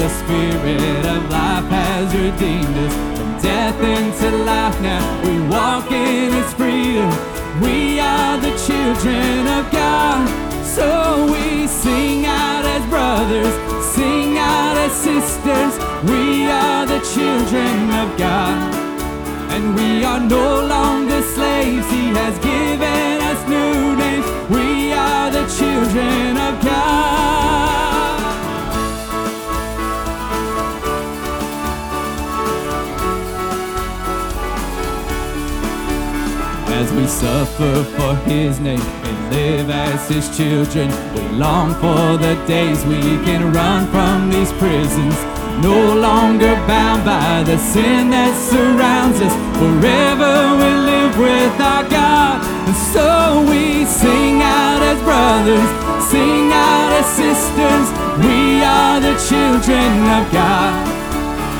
the Spirit of life has redeemed us from death into life. Now we walk in His freedom. We are the children of God. So we sing out as brothers, sing out as sisters. We are the children of God. And we are no longer slaves. He has given us new names. We are the children of God. As we suffer for His name and live as His children, we long for the days we can run from these prisons. No longer bound by the sin that surrounds us. Forever we live with our God. And so we sing out as brothers, sing out as sisters. We are the children of God.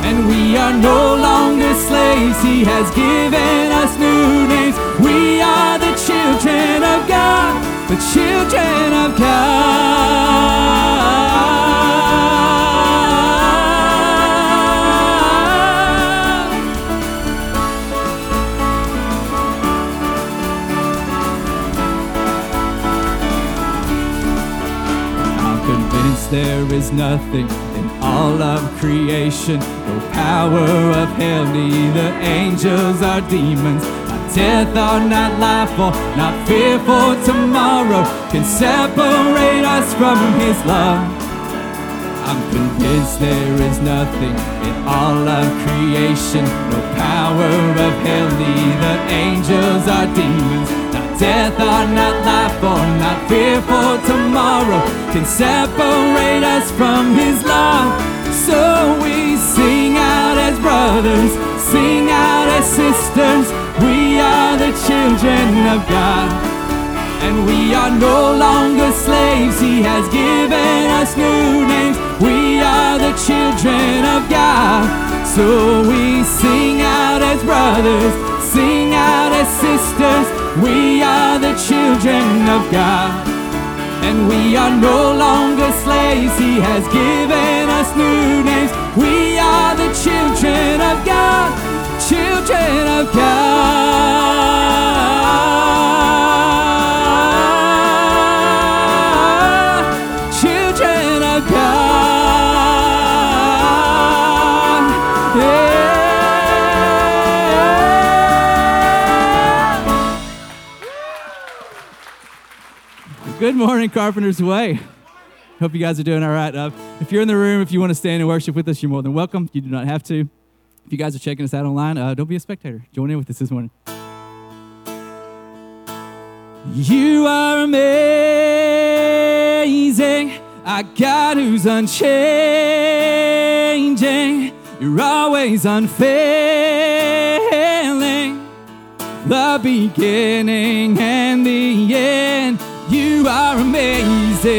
And we are no longer slaves. He has given us new names. We are the children of God, the children of God. I'm convinced there is nothing in all of creation, no power of hell, neither angels or demons, not death or not life or not fear for tomorrow can separate us from His love. I'm convinced there is nothing in all of creation, no power of hell, neither angels or demons, death or not life or not fear for tomorrow can separate us from His love. So we sing out as brothers, sing out as sisters. We are the children of God. And we are no longer slaves. He has given us new names. We are the children of God. So we sing out as brothers, sing out as sisters. We are the children of God. And we are no longer slaves. He has given us new names. We are the children of God, children of God, morning, Carpenter's Way. Hope you guys are doing all right. Uh, if you're in the room, if you want to stand and worship with us, you're more than welcome. You do not have to. If you guys are checking us out online, uh, don't be a spectator. Join in with us this morning. You are amazing, a God who's unchanging. You're always unfailing, the beginning and the end. You are amazing.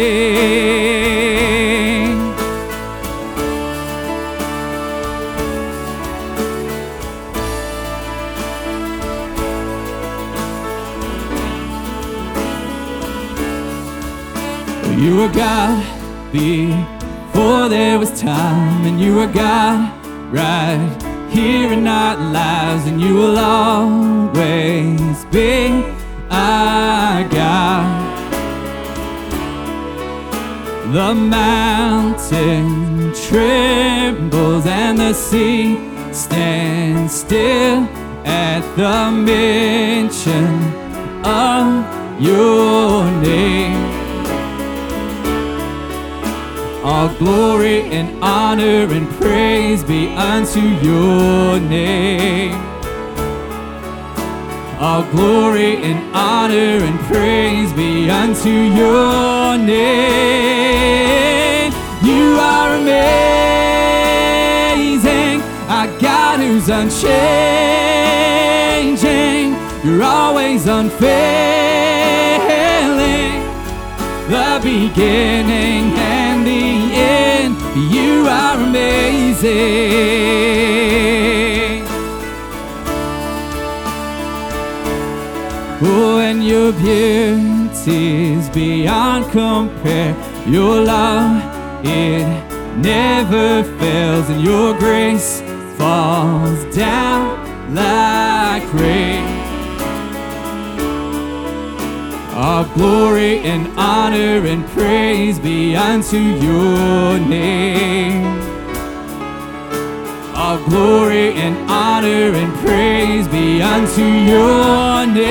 You were God before there was time, and you were God right here in our lives, and you will always be our God. The mountain trembles and the sea stands still at the mention of your name. All glory and honor and praise be unto your name. All glory and honor and praise be unto your name. You are amazing, our God who's unchanging. You're always unfailing, the beginning and the end. You are amazing. Oh, and your beauty is beyond compare. Your love, it never fails, and your grace falls down like rain. All glory and honor and praise be unto your name. All glory and honor and praise be unto your name.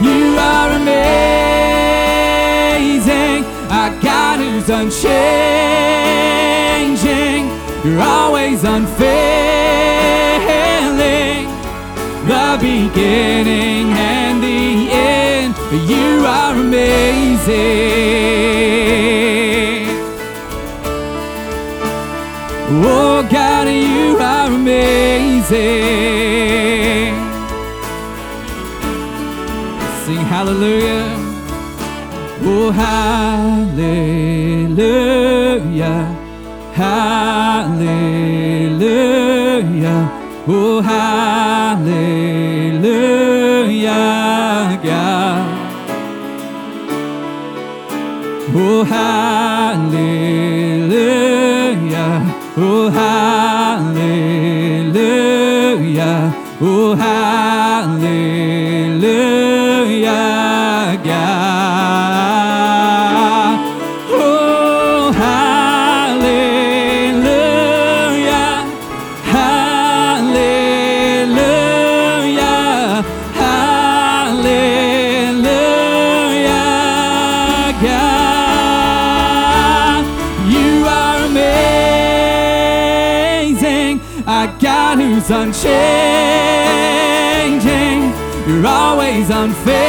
You are amazing, our God who's unchanging. You're always unfailing, the beginning and the end. You are amazing. Oh God, you are amazing. Sing hallelujah. Oh hallelujah. Hallelujah. Oh hallelujah. God. Oh hallelujah. Oh hallelujah. Oh hallelujah. Unfailing.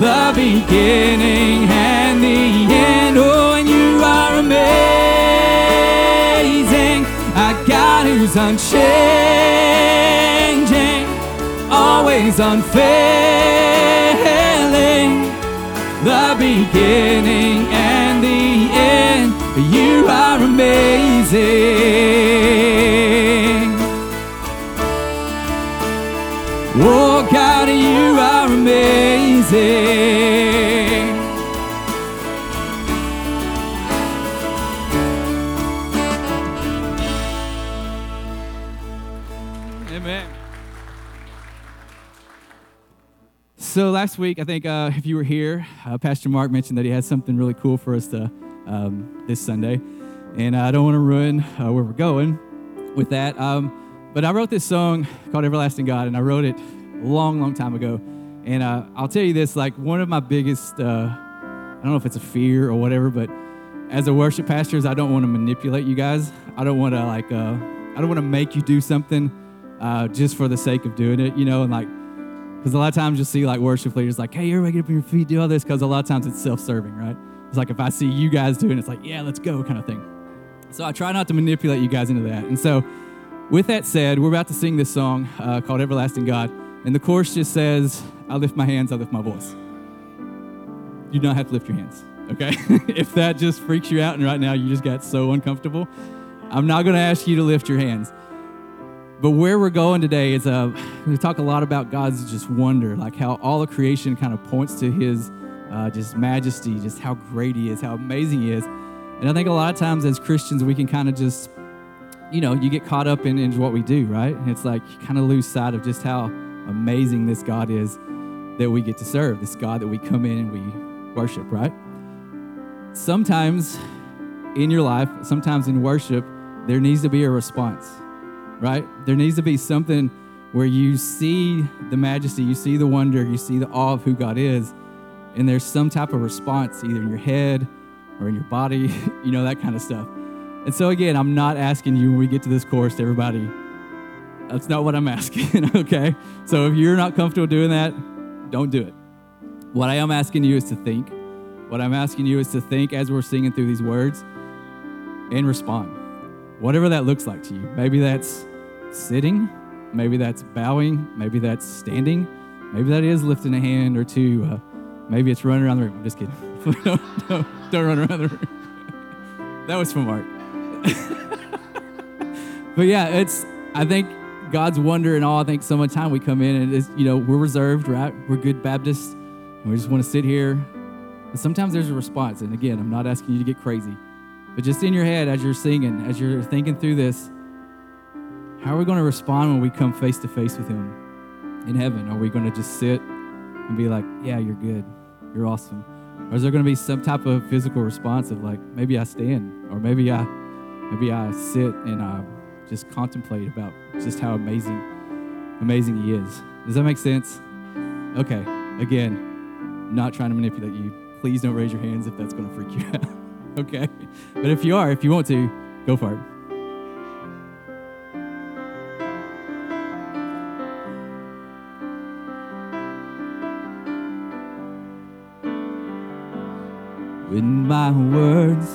The beginning and the end. Oh, and you are amazing. Our God who's unchanging. Always unfailing the beginning and the end. You are amazing. Amen. So last week, I think uh, if you were here, uh, Pastor Mark mentioned that he had something really cool for us to um, this Sunday, and I don't want to ruin uh, where we're going with that. Um, but I wrote this song called "Everlasting God," and I wrote it a long, long time ago. And uh, I'll tell you this: like one of my biggest, uh, I don't know if it's a fear or whatever, but as a worship pastor, I don't want to manipulate you guys. I don't want to like, uh, I don't want to make you do something uh, just for the sake of doing it, you know, and like. Because a lot of times you'll see like worship leaders like, hey, everybody get up on your feet, do all this. Because a lot of times it's self-serving, right? It's like if I see you guys doing it, it's like, yeah, let's go kind of thing. So I try not to manipulate you guys into that. And so with that said, we're about to sing this song uh, called Everlasting God. And the chorus just says, I lift my hands, I lift my voice. You don't have to lift your hands, okay? if that just freaks you out and right now you just got so uncomfortable, I'm not going to ask you to lift your hands. But where we're going today is uh, we talk a lot about God's just wonder, like how all of creation kind of points to His uh, just majesty, just how great He is, how amazing He is. And I think a lot of times as Christians, we can kind of just, you know, you get caught up in, in what we do, right? And it's like you kind of lose sight of just how amazing this God is that we get to serve, this God that we come in and we worship, right? Sometimes in your life, sometimes in worship, there needs to be a response right? There needs to be something where you see the majesty, you see the wonder, you see the awe of who God is, and there's some type of response either in your head or in your body, you know, that kind of stuff. And so, again, I'm not asking you when we get to this course, everybody, that's not what I'm asking, okay? So, if you're not comfortable doing that, don't do it. What I am asking you is to think. What I'm asking you is to think as we're singing through these words and respond. Whatever that looks like to you. Maybe that's sitting, maybe that's bowing, maybe that's standing, maybe that is lifting a hand or two. Uh, maybe it's running around the room. I'm just kidding. don't, don't, don't run around the room. that was from Art. but yeah, it's, I think God's wonder and all. I think so much time we come in and it's, you know, we're reserved, right? We're good Baptists. And we just want to sit here But sometimes there's a response. And again, I'm not asking you to get crazy, but just in your head as you're singing, as you're thinking through this, how are we going to respond when we come face to face with Him in heaven? Are we going to just sit and be like, yeah, you're good, you're awesome? Or is there going to be some type of physical response of like, maybe I stand, or maybe I, maybe I sit and I just contemplate about just how amazing, amazing He is. Does that make sense? Okay. Again, not trying to manipulate you. Please don't raise your hands if that's going to freak you out. okay. But if you are, if you want to, go for it. When my words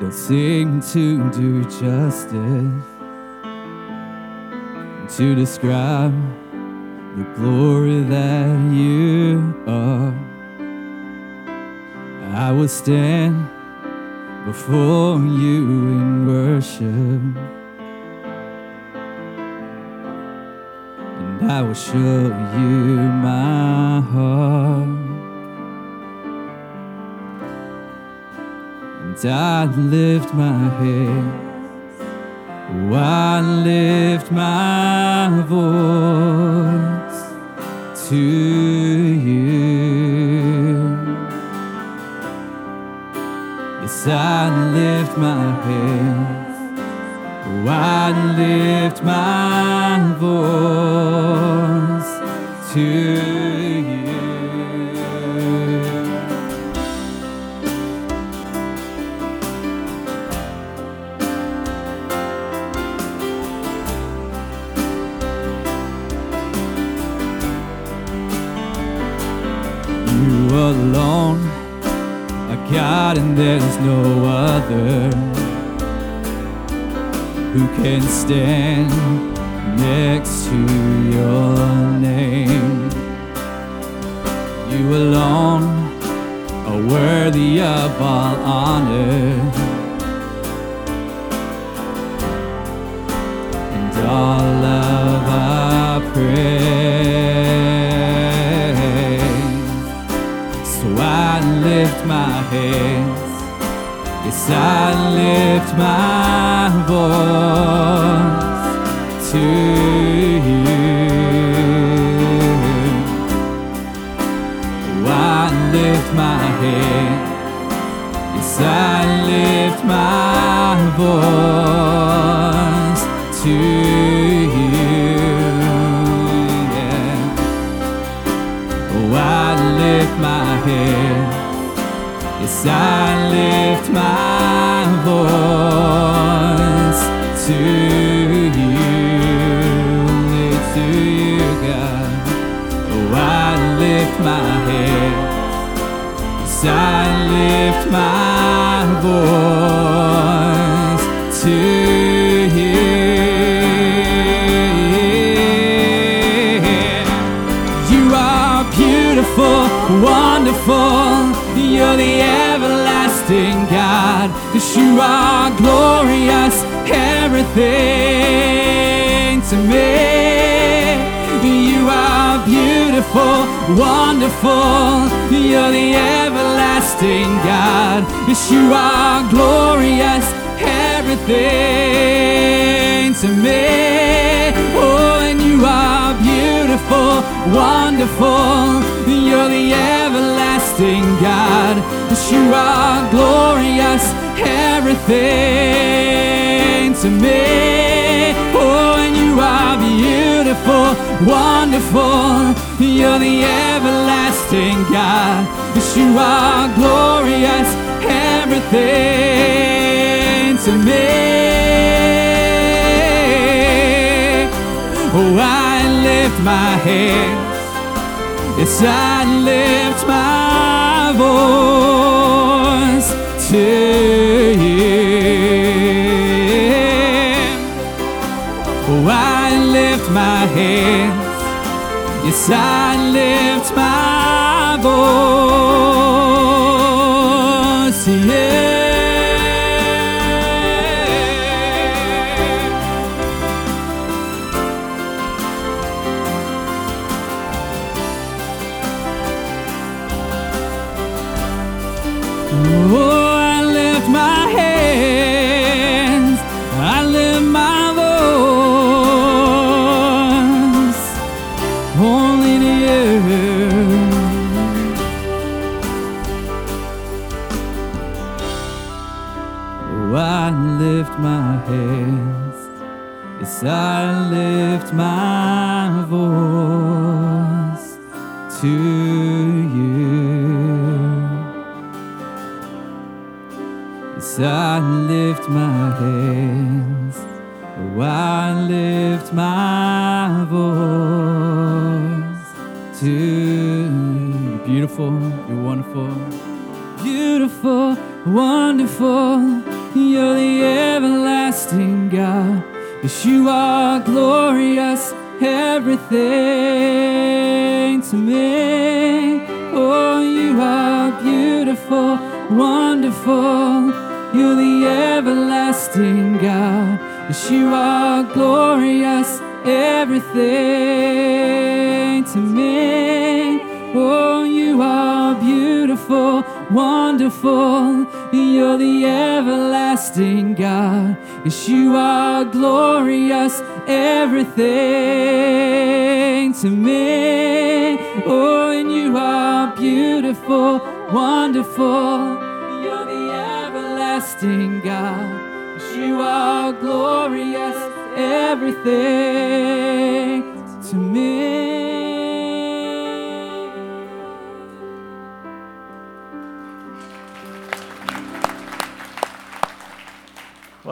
don't seem to do justice to describe the glory that you are, I will stand before you in worship. And I will show you my heart. And I lift my hands, I lift my voice to you. Yes, I lift my hands, I lift my voice to you. And there's no other who can stand next to your name. You alone are worthy of all honor and all of our praise. Lift my hands, yes, I lift my voice to you. Oh, I lift my hands, yes, I lift my voice to you. I lift my voice to you. To you, God. Oh, I lift my head. Yes, I lift my voice you are glorious, everything to me. You are beautiful, wonderful. You're the everlasting God. Yes, you are glorious, everything to me. Oh, and you are beautiful, wonderful. You're the everlasting God. Yes, you are glorious, everything to me. Oh, and you are beautiful, wonderful. You're the everlasting God. Yes, you are glorious, everything to me. Oh, I lift my hands. Yes, I lift my voice to lift my hands. Yes, I lift my voice. Yeah. lift my hands, I lift my voice to you. Yes, I lift my hands, oh, I lift my voice to you. You're Beautiful, you're wonderful beautiful, wonderful. You're the everlasting God. Yes, you are glorious, everything to me. Oh, you are beautiful, wonderful. You're the everlasting God. Yes, you are glorious, everything to me. Oh, you are beautiful, wonderful. You're the everlasting God. Yes, you are glorious, everything to me. Oh, and you are beautiful, wonderful. You're the everlasting God. Yes, you are glorious, everything to me.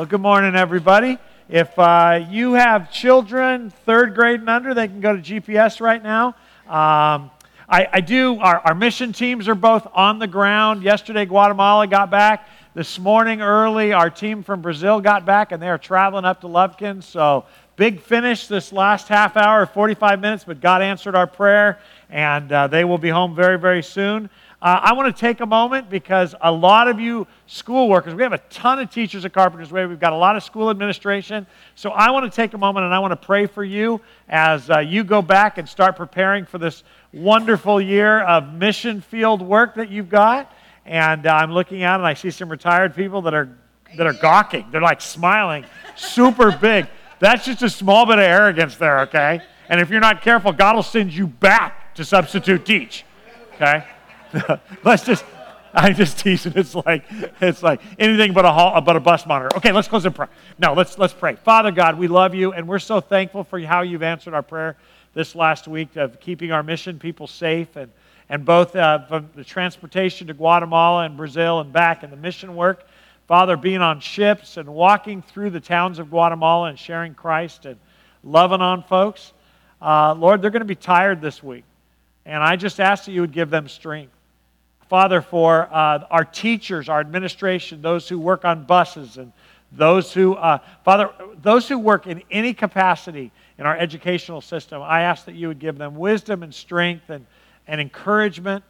Well, good morning, everybody. If uh, you have children, third grade and under, they can go to GPS right now. Um, I, I do, our, our mission teams are both on the ground. Yesterday, Guatemala got back. This morning, early, our team from Brazil got back, and they are traveling up to Lufkin. So, big finish this last half hour, 45 minutes, but God answered our prayer, and uh, they will be home very, very soon. Uh, I want to take a moment because a lot of you school workers, we have a ton of teachers at Carpenters Way. We've got a lot of school administration. So I want to take a moment and I want to pray for you as uh, you go back and start preparing for this wonderful year of mission field work that you've got. And uh, I'm looking out and I see some retired people that are, that are gawking. They're like smiling, super big. That's just a small bit of arrogance there, okay? And if you're not careful, God will send you back to substitute teach, okay? let's just, I'm just teasing. It's like it's like anything but a hall, but a bus monitor. Okay, let's close in prayer. No, let's let's pray. Father God, we love you, and we're so thankful for how you've answered our prayer this last week of keeping our mission people safe and and both uh, from the transportation to Guatemala and Brazil and back and the mission work. Father, being on ships and walking through the towns of Guatemala and sharing Christ and loving on folks. Uh, Lord, they're going to be tired this week. And I just ask that you would give them strength. Father, for uh, our teachers, our administration, those who work on buses, and those who, uh, Father, those who work in any capacity in our educational system, I ask that you would give them wisdom and strength and, and encouragement.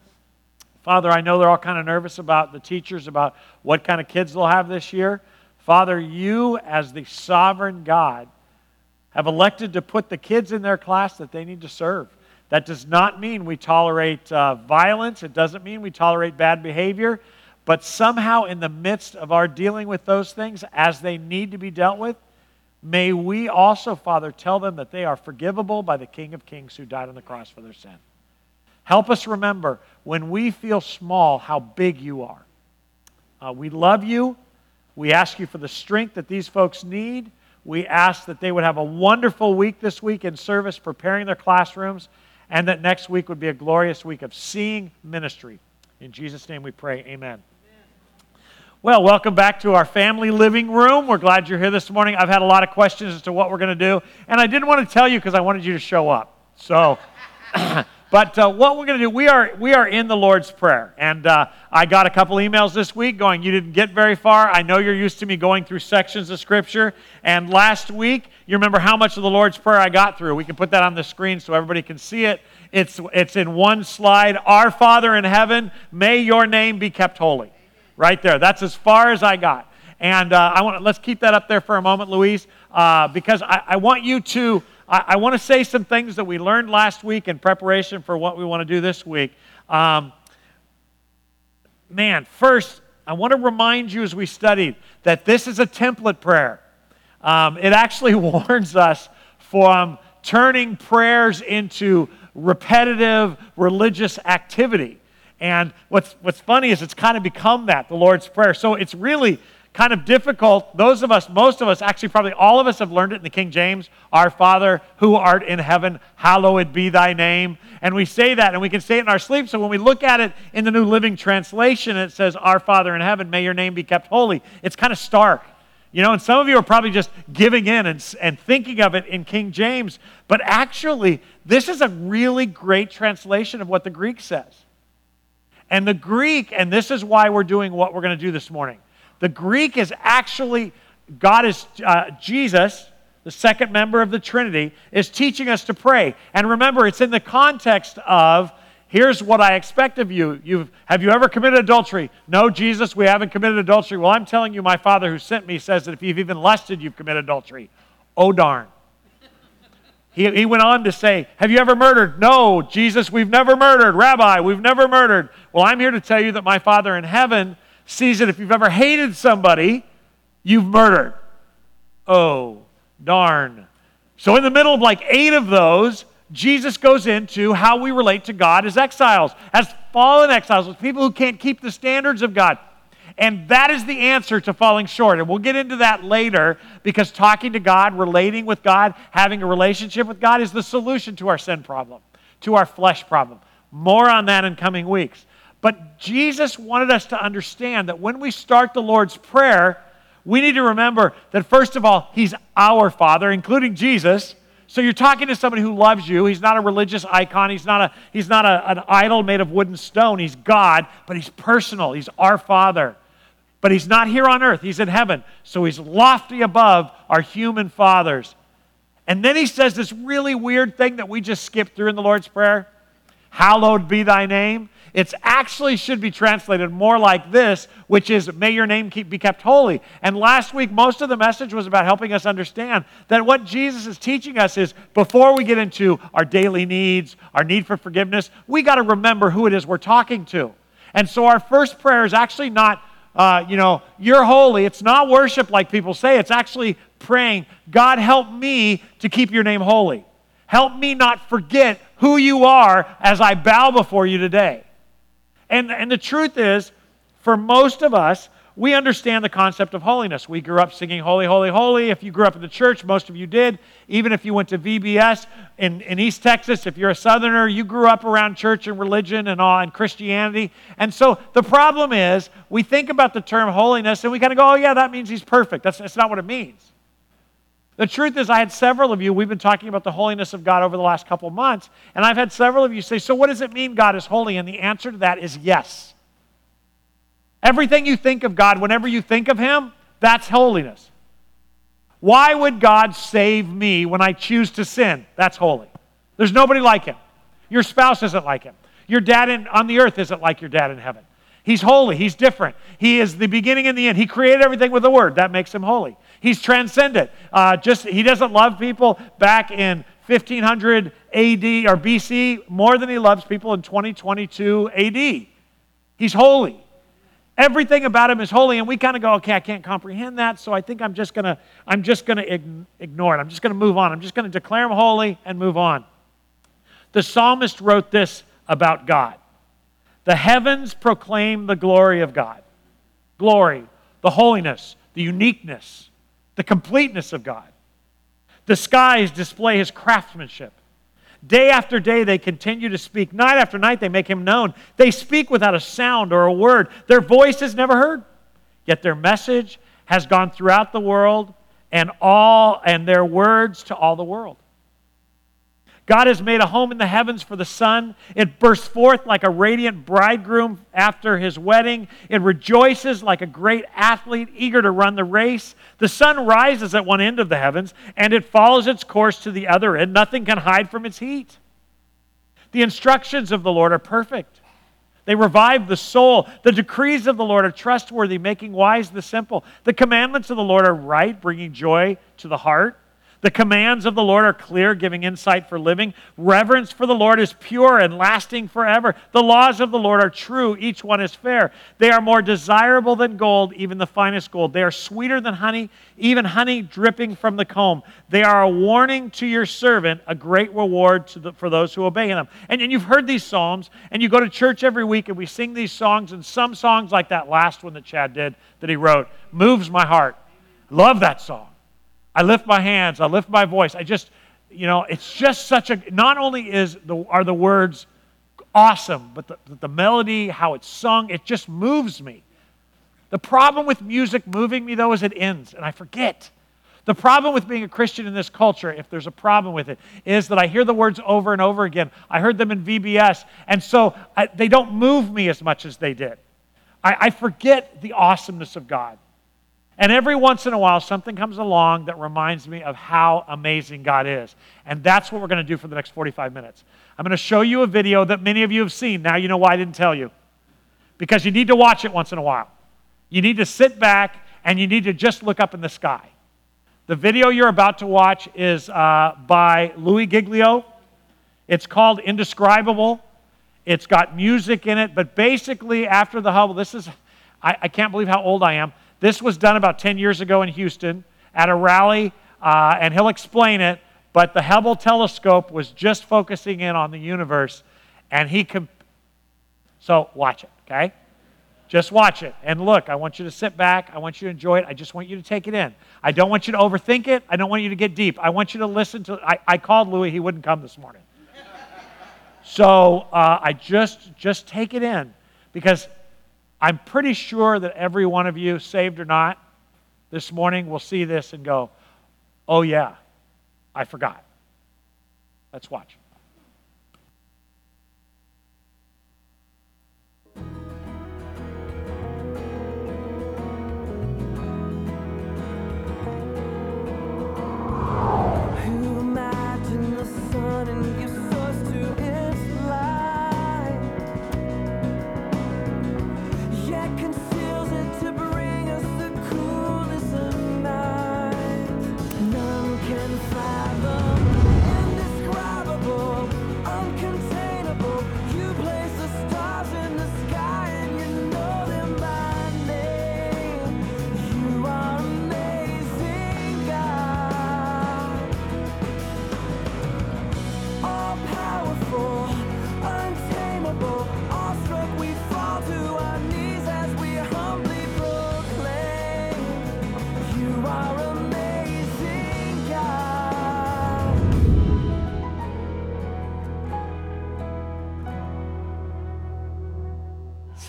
Father, I know they're all kind of nervous about the teachers, about what kind of kids they'll have this year. Father, you, as the sovereign God, have elected to put the kids in their class that they need to serve. That does not mean we tolerate uh, violence. It doesn't mean we tolerate bad behavior. But somehow, in the midst of our dealing with those things as they need to be dealt with, may we also, Father, tell them that they are forgivable by the King of Kings who died on the cross for their sin. Help us remember when we feel small how big you are. Uh, we love you. We ask you for the strength that these folks need. We ask that they would have a wonderful week this week in service, preparing their classrooms and that next week would be a glorious week of seeing ministry. In Jesus' name we pray. Amen. Well, welcome back to our family living room. We're glad you're here this morning. I've had a lot of questions as to what we're going to do, and I didn't want to tell you because I wanted you to show up. So, but uh, what we're going to do, we are we are in the Lord's Prayer, and uh, I got a couple emails this week going, "You didn't get very far." I know you're used to me going through sections of Scripture, and last week you remember how much of the Lord's Prayer I got through. We can put that on the screen so everybody can see it. It's it's in one slide. Our Father in heaven, may your name be kept holy right there. That's as far as I got. And uh, I want let's keep that up there for a moment, Louise, uh, because I, I, want you to. I, I, want to say some things that we learned last week in preparation for what we want to do this week. Um, man, first, I want to remind you as we studied that this is a template prayer. Um, it actually warns us from turning prayers into repetitive religious activity. And what's, what's funny is it's kind of become that, the Lord's Prayer. So it's really kind of difficult. Those of us, most of us, actually, probably all of us have learned it in the King James Our Father, who art in heaven, hallowed be thy name. And we say that, and we can say it in our sleep. So when we look at it in the New Living Translation, it says, Our Father in heaven, may your name be kept holy. It's kind of stark. You know, and some of you are probably just giving in and, and thinking of it in King James, but actually, this is a really great translation of what the Greek says. And the Greek, and this is why we're doing what we're going to do this morning, the Greek is actually, God is, uh, Jesus, the second member of the Trinity, is teaching us to pray. And remember, it's in the context of Here's what I expect of you. You've, have you ever committed adultery? No, Jesus, we haven't committed adultery. Well, I'm telling you, my Father who sent me says that if you've even lusted, you've committed adultery. Oh, darn. He, he went on to say, Have you ever murdered? No, Jesus, we've never murdered. Rabbi, we've never murdered. Well, I'm here to tell you that my Father in heaven sees that if you've ever hated somebody, you've murdered. Oh, darn. So, in the middle of like eight of those, Jesus goes into how we relate to God as exiles, as fallen exiles, as people who can't keep the standards of God. And that is the answer to falling short. And we'll get into that later because talking to God, relating with God, having a relationship with God is the solution to our sin problem, to our flesh problem. More on that in coming weeks. But Jesus wanted us to understand that when we start the Lord's Prayer, we need to remember that first of all, He's our Father, including Jesus. So you're talking to somebody who loves you. He's not a religious icon. He's not, a, he's not a, an idol made of wood and stone. He's God, but he's personal. He's our Father. But he's not here on earth. He's in heaven. So he's lofty above our human fathers. And then he says this really weird thing that we just skipped through in the Lord's Prayer Hallowed be thy name. It actually should be translated more like this, which is, May your name keep, be kept holy. And last week, most of the message was about helping us understand that what Jesus is teaching us is before we get into our daily needs, our need for forgiveness, we got to remember who it is we're talking to. And so our first prayer is actually not, uh, you know, you're holy. It's not worship like people say. It's actually praying, God, help me to keep your name holy. Help me not forget who you are as I bow before you today. And, and the truth is, for most of us, we understand the concept of holiness. We grew up singing Holy, Holy, Holy. If you grew up in the church, most of you did. Even if you went to VBS in, in East Texas, if you're a Southerner, you grew up around church and religion and all and Christianity. And so the problem is, we think about the term holiness and we kind of go, oh, yeah, that means he's perfect. That's, that's not what it means. The truth is, I had several of you, we've been talking about the holiness of God over the last couple months, and I've had several of you say, So, what does it mean God is holy? And the answer to that is yes. Everything you think of God, whenever you think of Him, that's holiness. Why would God save me when I choose to sin? That's holy. There's nobody like Him. Your spouse isn't like Him. Your dad in, on the earth isn't like your dad in heaven. He's holy. He's different. He is the beginning and the end. He created everything with a word. That makes him holy. He's transcendent. Uh, just he doesn't love people back in 1500 AD or BC more than he loves people in 2022 AD. He's holy. Everything about him is holy, and we kind of go, okay, I can't comprehend that, so I think I'm just gonna, I'm just gonna ignore it. I'm just gonna move on. I'm just gonna declare him holy and move on. The psalmist wrote this about God. The heavens proclaim the glory of God. Glory, the holiness, the uniqueness, the completeness of God. The skies display his craftsmanship. Day after day, they continue to speak. Night after night, they make him known. They speak without a sound or a word. Their voice is never heard. Yet their message has gone throughout the world and all and their words to all the world. God has made a home in the heavens for the sun. It bursts forth like a radiant bridegroom after his wedding. It rejoices like a great athlete eager to run the race. The sun rises at one end of the heavens and it follows its course to the other end. Nothing can hide from its heat. The instructions of the Lord are perfect. They revive the soul. The decrees of the Lord are trustworthy, making wise the simple. The commandments of the Lord are right, bringing joy to the heart. The commands of the Lord are clear, giving insight for living. Reverence for the Lord is pure and lasting forever. The laws of the Lord are true, each one is fair. They are more desirable than gold, even the finest gold. They are sweeter than honey, even honey dripping from the comb. They are a warning to your servant, a great reward the, for those who obey them. And, and you've heard these Psalms, and you go to church every week, and we sing these songs, and some songs, like that last one that Chad did, that he wrote, moves my heart. Love that song. I lift my hands, I lift my voice. I just, you know, it's just such a, not only is the, are the words awesome, but the, the melody, how it's sung, it just moves me. The problem with music moving me, though, is it ends, and I forget. The problem with being a Christian in this culture, if there's a problem with it, is that I hear the words over and over again. I heard them in VBS, and so I, they don't move me as much as they did. I, I forget the awesomeness of God. And every once in a while, something comes along that reminds me of how amazing God is. And that's what we're going to do for the next 45 minutes. I'm going to show you a video that many of you have seen. Now you know why I didn't tell you. Because you need to watch it once in a while. You need to sit back and you need to just look up in the sky. The video you're about to watch is uh, by Louie Giglio. It's called Indescribable. It's got music in it, but basically, after the Hubble, this is, I, I can't believe how old I am. This was done about 10 years ago in Houston at a rally, uh, and he'll explain it. But the Hubble telescope was just focusing in on the universe, and he could. So watch it, okay? Just watch it. And look, I want you to sit back. I want you to enjoy it. I just want you to take it in. I don't want you to overthink it. I don't want you to get deep. I want you to listen to I, I called Louie, he wouldn't come this morning. So uh, I just just take it in because I'm pretty sure that every one of you, saved or not, this morning will see this and go, oh, yeah, I forgot. Let's watch.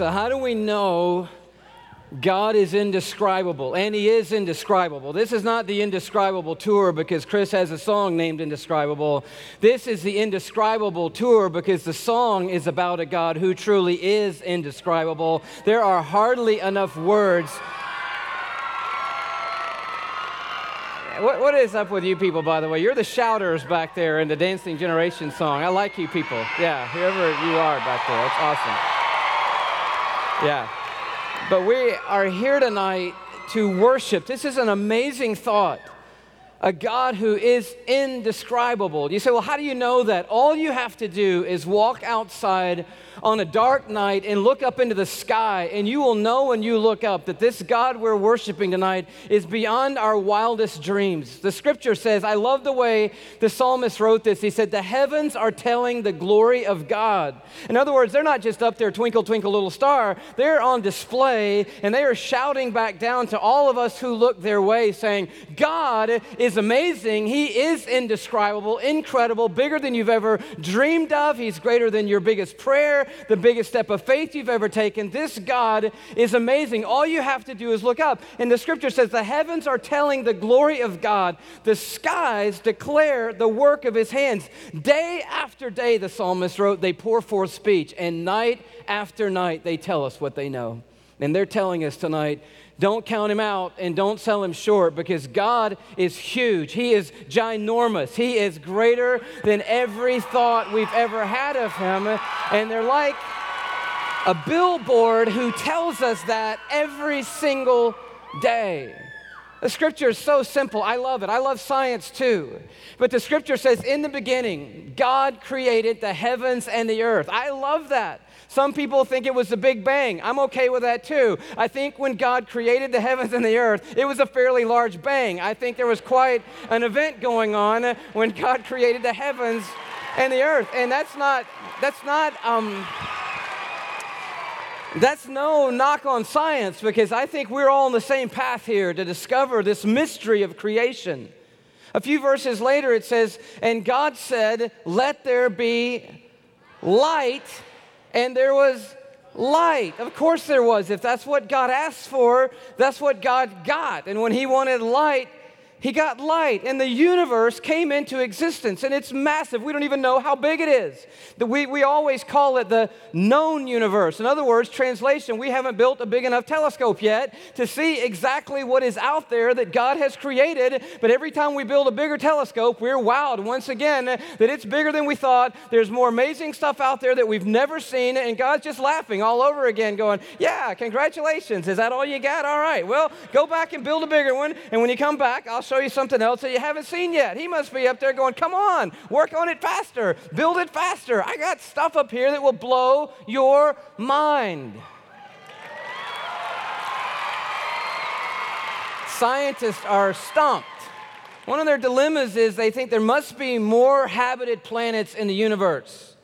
So, how do we know God is indescribable? And He is indescribable. This is not the indescribable tour because Chris has a song named Indescribable. This is the indescribable tour because the song is about a God who truly is indescribable. There are hardly enough words. What, what is up with you people, by the way? You're the shouters back there in the Dancing Generation song. I like you people. Yeah, whoever you are back there. That's awesome. Yeah. But we are here tonight to worship. This is an amazing thought. A God who is indescribable. You say, well, how do you know that? All you have to do is walk outside on a dark night and look up into the sky, and you will know when you look up that this God we're worshiping tonight is beyond our wildest dreams. The scripture says, I love the way the psalmist wrote this. He said, The heavens are telling the glory of God. In other words, they're not just up there, twinkle, twinkle, little star. They're on display, and they are shouting back down to all of us who look their way, saying, God is amazing. He is indescribable, incredible, bigger than you've ever dreamed of. He's greater than your biggest prayer the biggest step of faith you've ever taken. This God is amazing. All you have to do is look up. And the scripture says, The heavens are telling the glory of God, the skies declare the work of his hands. Day after day, the psalmist wrote, they pour forth speech, and night after night, they tell us what they know. And they're telling us tonight don't count him out and don't sell him short because God is huge. He is ginormous. He is greater than every thought we've ever had of him. And they're like a billboard who tells us that every single day. The scripture is so simple. I love it. I love science too. But the scripture says, in the beginning, God created the heavens and the earth. I love that. Some people think it was the Big Bang. I'm okay with that too. I think when God created the heavens and the earth, it was a fairly large bang. I think there was quite an event going on when God created the heavens and the earth. And that's not, that's not, um, that's no knock on science because I think we're all on the same path here to discover this mystery of creation. A few verses later, it says, And God said, Let there be light, and there was light. Of course, there was. If that's what God asked for, that's what God got. And when He wanted light, he got light, and the universe came into existence, and it's massive. We don't even know how big it is. We, we always call it the known universe. In other words, translation, we haven't built a big enough telescope yet to see exactly what is out there that God has created. But every time we build a bigger telescope, we're wowed once again that it's bigger than we thought. There's more amazing stuff out there that we've never seen, and God's just laughing all over again, going, Yeah, congratulations. Is that all you got? All right, well, go back and build a bigger one, and when you come back, I'll show you something else that you haven't seen yet. He must be up there going, Come on, work on it faster, build it faster. I got stuff up here that will blow your mind. Scientists are stumped. One of their dilemmas is they think there must be more habited planets in the universe.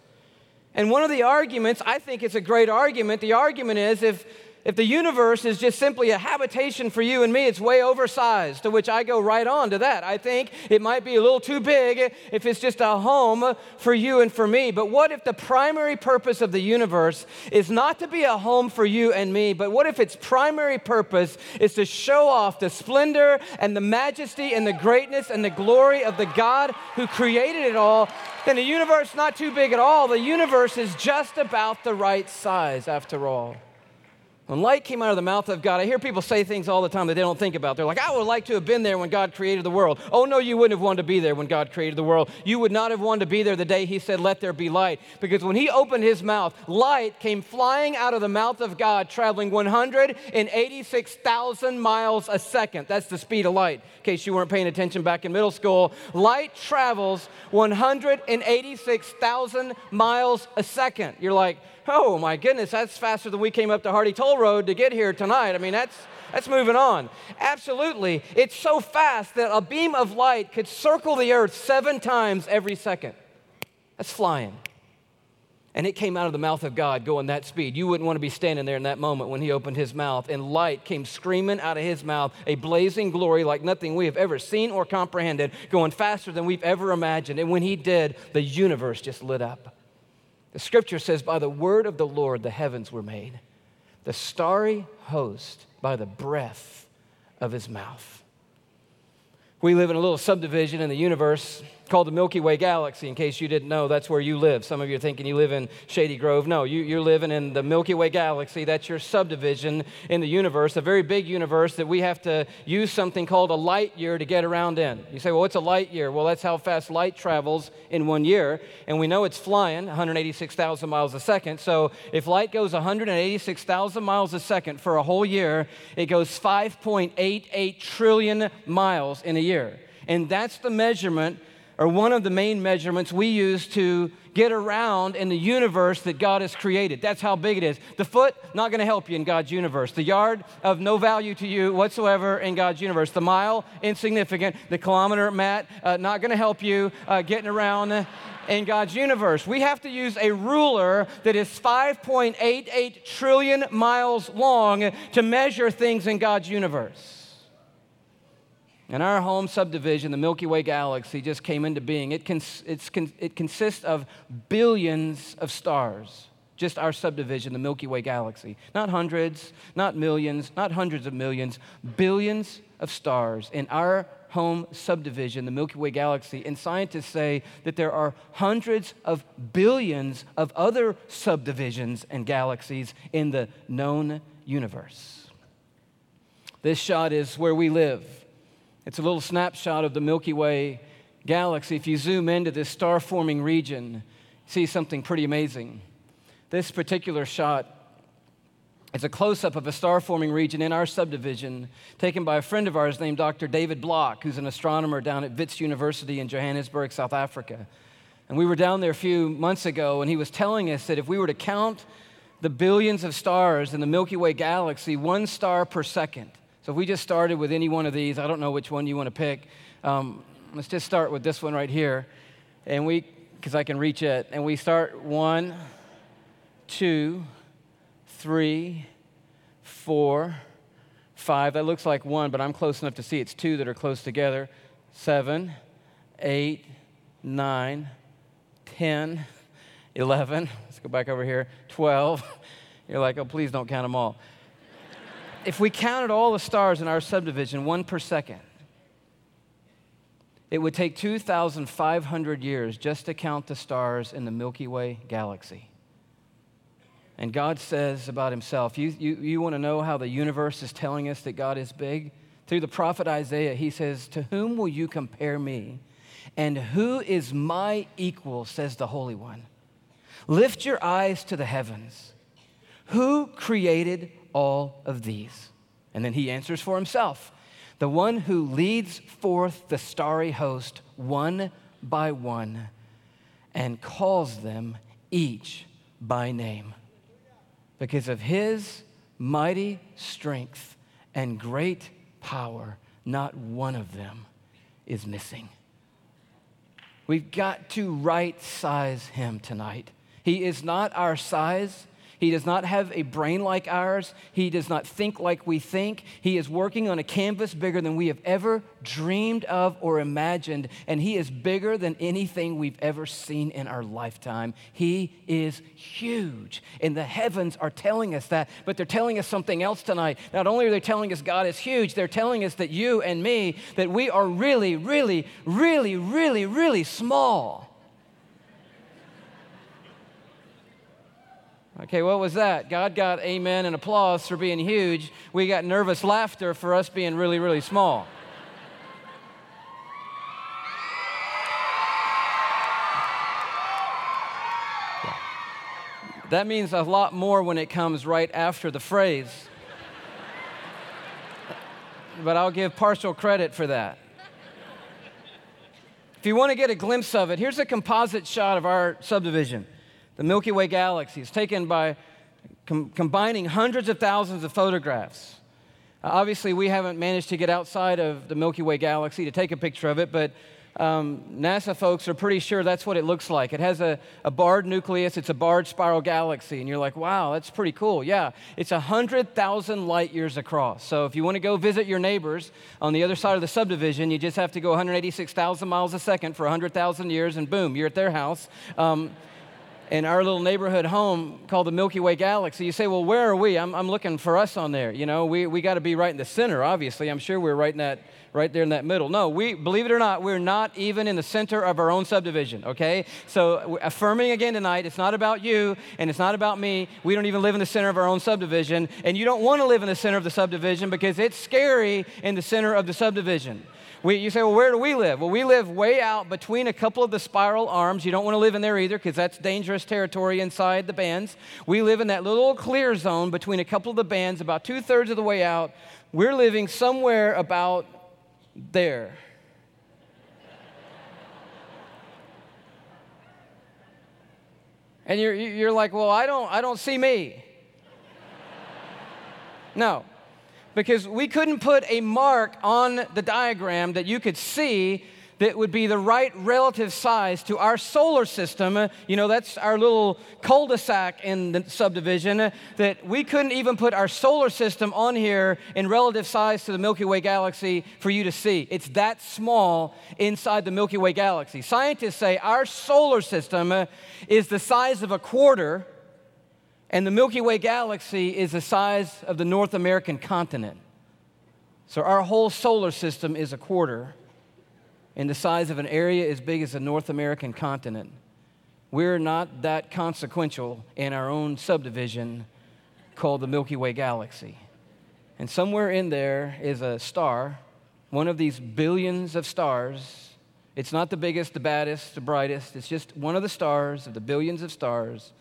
And one of the arguments, I think it's a great argument, the argument is if if the universe is just simply a habitation for you and me, it's way oversized, to which I go right on to that. I think it might be a little too big if it's just a home for you and for me. But what if the primary purpose of the universe is not to be a home for you and me, but what if its primary purpose is to show off the splendor and the majesty and the greatness and the glory of the God who created it all? Then the universe not too big at all. The universe is just about the right size after all. When light came out of the mouth of God, I hear people say things all the time that they don't think about. They're like, I would like to have been there when God created the world. Oh, no, you wouldn't have wanted to be there when God created the world. You would not have wanted to be there the day He said, Let there be light. Because when He opened His mouth, light came flying out of the mouth of God, traveling 186,000 miles a second. That's the speed of light, in case you weren't paying attention back in middle school. Light travels 186,000 miles a second. You're like, oh my goodness, that's faster than we came up the Hardy Toll Road to get here tonight. I mean, that's, that's moving on. Absolutely. It's so fast that a beam of light could circle the earth seven times every second. That's flying. And it came out of the mouth of God going that speed. You wouldn't want to be standing there in that moment when he opened his mouth, and light came screaming out of his mouth, a blazing glory like nothing we have ever seen or comprehended, going faster than we've ever imagined. And when he did, the universe just lit up. The scripture says, By the word of the Lord the heavens were made, the starry host by the breath of his mouth. We live in a little subdivision in the universe called the Milky Way Galaxy. In case you didn't know, that's where you live. Some of you are thinking you live in Shady Grove. No, you, are living in the Milky Way Galaxy. That's your subdivision in the universe, a very big universe that we have to use something called a light year to get around in. You say, well, what's a light year? Well, that's how fast light travels in one year. And we know it's flying 186,000 miles a second. So if light goes 186,000 miles a second for a whole year, it goes 5.88 trillion miles in a year. And that's the measurement are one of the main measurements we use to get around in the universe that God has created. That's how big it is. The foot, not going to help you in God's universe. The yard, of no value to you whatsoever in God's universe. The mile, insignificant. The kilometer, Matt, uh, not going to help you uh, getting around in God's universe. We have to use a ruler that is 5.88 trillion miles long to measure things in God's universe. And our home subdivision, the Milky Way galaxy, just came into being. It, cons- con- it consists of billions of stars, just our subdivision, the Milky Way galaxy. Not hundreds, not millions, not hundreds of millions, billions of stars in our home subdivision, the Milky Way galaxy. And scientists say that there are hundreds of billions of other subdivisions and galaxies in the known universe. This shot is where we live it's a little snapshot of the Milky Way galaxy. If you zoom into this star forming region, see something pretty amazing. This particular shot It's a close up of a star forming region in our subdivision taken by a friend of ours named Dr. David Block, who's an astronomer down at Wits University in Johannesburg, South Africa. And we were down there a few months ago, and he was telling us that if we were to count the billions of stars in the Milky Way galaxy, one star per second. So if we just started with any one of these, I don't know which one you want to pick. Um, let's just start with this one right here. And we, because I can reach it, and we start one, two, three, four, five. That looks like one, but I'm close enough to see it's two that are close together. Seven, eight, nine, 10, 11. Let's go back over here. 12. You're like, oh, please don't count them all. If we counted all the stars in our subdivision, one per second, it would take 2,500 years just to count the stars in the Milky Way galaxy. And God says about himself, you, you, you want to know how the universe is telling us that God is big? Through the prophet Isaiah, he says, To whom will you compare me? And who is my equal, says the Holy One? Lift your eyes to the heavens. Who created all of these? And then he answers for himself the one who leads forth the starry host one by one and calls them each by name because of his mighty strength and great power, not one of them is missing. We've got to right size him tonight. He is not our size. He does not have a brain like ours. He does not think like we think. He is working on a canvas bigger than we have ever dreamed of or imagined. And He is bigger than anything we've ever seen in our lifetime. He is huge. And the heavens are telling us that, but they're telling us something else tonight. Not only are they telling us God is huge, they're telling us that you and me, that we are really, really, really, really, really small. Okay, what was that? God got amen and applause for being huge. We got nervous laughter for us being really, really small. That means a lot more when it comes right after the phrase. but I'll give partial credit for that. If you want to get a glimpse of it, here's a composite shot of our subdivision the Milky Way galaxy. It's taken by com- combining hundreds of thousands of photographs. Uh, obviously, we haven't managed to get outside of the Milky Way galaxy to take a picture of it, but um, NASA folks are pretty sure that's what it looks like. It has a, a barred nucleus, it's a barred spiral galaxy, and you're like, wow, that's pretty cool. Yeah, it's 100,000 light years across. So if you want to go visit your neighbors on the other side of the subdivision, you just have to go 186,000 miles a second for 100,000 years, and boom, you're at their house. Um, in our little neighborhood home called the Milky Way Galaxy. You say, well, where are we? I'm, I'm looking for us on there. You know, we, we got to be right in the center, obviously. I'm sure we're right, in that, right there in that middle. No, we, believe it or not, we're not even in the center of our own subdivision, okay? So, affirming again tonight, it's not about you and it's not about me. We don't even live in the center of our own subdivision. And you don't want to live in the center of the subdivision because it's scary in the center of the subdivision. We, you say, well, where do we live? Well, we live way out between a couple of the spiral arms. You don't want to live in there either because that's dangerous territory inside the bands. We live in that little clear zone between a couple of the bands, about two thirds of the way out. We're living somewhere about there. And you're, you're like, well, I don't, I don't see me. No, because we couldn't put a mark on the diagram that you could see that would be the right relative size to our solar system. Uh, you know, that's our little cul de sac in the subdivision, uh, that we couldn't even put our solar system on here in relative size to the Milky Way galaxy for you to see. It's that small inside the Milky Way galaxy. Scientists say our solar system uh, is the size of a quarter and the Milky Way galaxy is the size of the North American continent. So our whole solar system is a quarter in the size of an area as big as the North American continent. We're not that consequential in our own subdivision called the Milky Way galaxy. And somewhere in there is a star, one of these billions of stars. It's not the biggest, the baddest, the brightest. It's just one of the stars of the billions of stars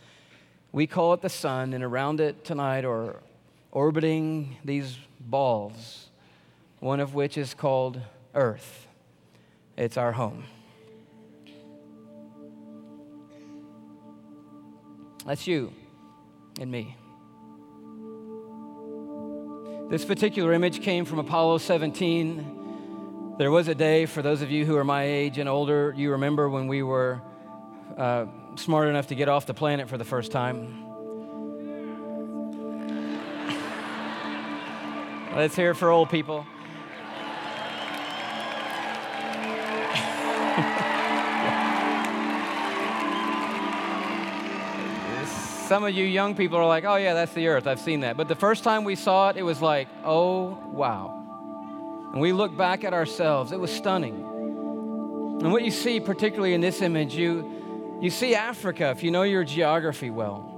we call it the sun, and around it tonight are orbiting these balls, one of which is called Earth. It's our home. That's you and me. This particular image came from Apollo 17. There was a day, for those of you who are my age and older, you remember when we were uh, smart enough to get off the planet for the first time. Let's hear it for old people. Some of you young people are like, oh, yeah, that's the earth. I've seen that. But the first time we saw it, it was like, oh, wow. And we look back at ourselves, it was stunning. And what you see, particularly in this image, you, you see Africa, if you know your geography well.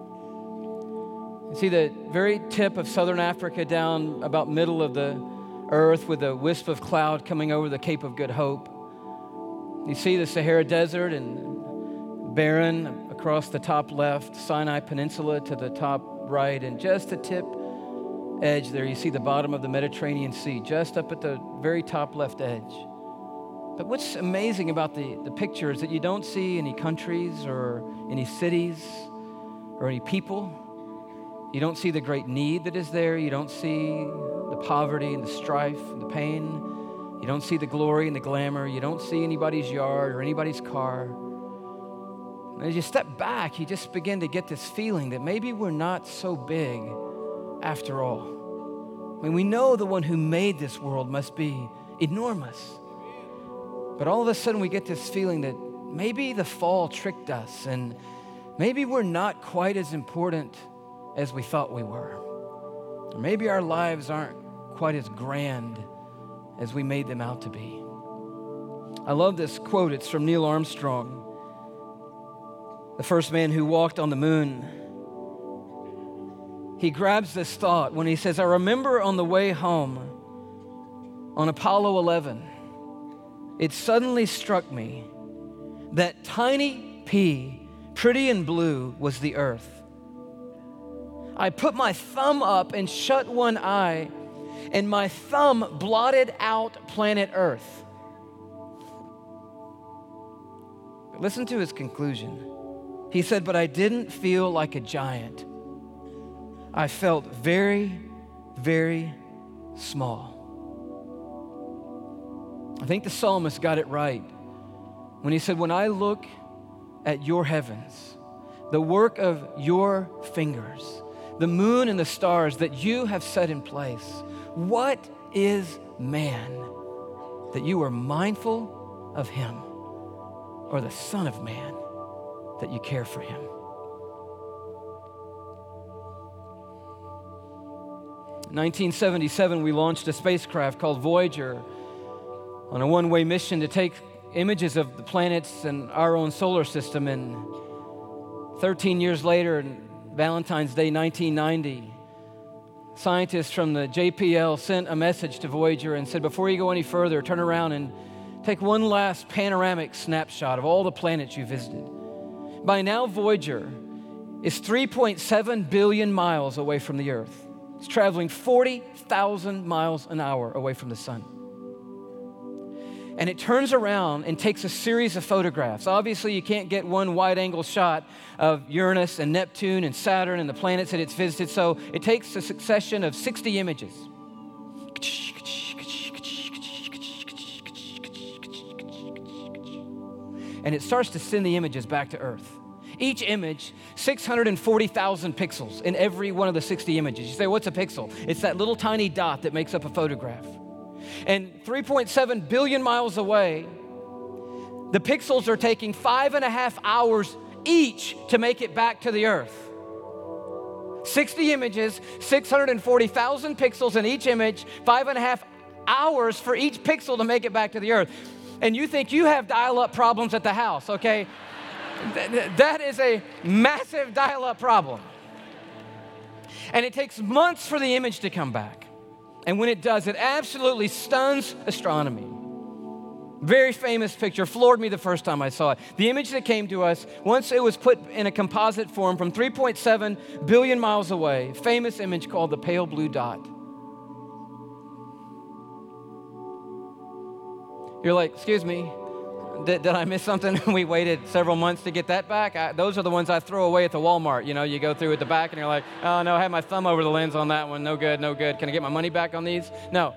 You see the very tip of southern Africa down about middle of the earth with a wisp of cloud coming over the Cape of Good Hope. You see the Sahara Desert and barren across the top left, Sinai Peninsula to the top right, and just the tip edge there, you see the bottom of the Mediterranean Sea, just up at the very top left edge. But what's amazing about the, the picture is that you don't see any countries or any cities or any people. You don't see the great need that is there. You don't see the poverty and the strife and the pain. You don't see the glory and the glamour. You don't see anybody's yard or anybody's car. And as you step back, you just begin to get this feeling that maybe we're not so big after all. I mean, we know the one who made this world must be enormous. But all of a sudden, we get this feeling that maybe the fall tricked us and maybe we're not quite as important as we thought we were. Or maybe our lives aren't quite as grand as we made them out to be. I love this quote. It's from Neil Armstrong the first man who walked on the moon, he grabs this thought when he says, I remember on the way home on Apollo 11, it suddenly struck me that tiny pea, pretty and blue, was the earth. I put my thumb up and shut one eye, and my thumb blotted out planet Earth. Listen to his conclusion. He said, But I didn't feel like a giant. I felt very, very small. I think the psalmist got it right when he said, When I look at your heavens, the work of your fingers, the moon and the stars that you have set in place, what is man that you are mindful of him, or the Son of Man that you care for him. In 1977, we launched a spacecraft called Voyager on a one way mission to take images of the planets and our own solar system. And 13 years later, Valentine's Day 1990, scientists from the JPL sent a message to Voyager and said, Before you go any further, turn around and take one last panoramic snapshot of all the planets you visited. By now, Voyager is 3.7 billion miles away from the Earth. It's traveling 40,000 miles an hour away from the sun. And it turns around and takes a series of photographs. Obviously, you can't get one wide angle shot of Uranus and Neptune and Saturn and the planets that it's visited, so it takes a succession of 60 images. And it starts to send the images back to Earth. Each image, 640,000 pixels in every one of the 60 images. You say, what's a pixel? It's that little tiny dot that makes up a photograph. And 3.7 billion miles away, the pixels are taking five and a half hours each to make it back to the Earth. 60 images, 640,000 pixels in each image, five and a half hours for each pixel to make it back to the Earth. And you think you have dial up problems at the house, okay? that is a massive dial up problem. And it takes months for the image to come back. And when it does, it absolutely stuns astronomy. Very famous picture, floored me the first time I saw it. The image that came to us, once it was put in a composite form from 3.7 billion miles away, famous image called the pale blue dot. You're like, excuse me, did, did I miss something? we waited several months to get that back. I, those are the ones I throw away at the Walmart. You know, you go through at the back and you're like, oh no, I had my thumb over the lens on that one. No good, no good. Can I get my money back on these? No.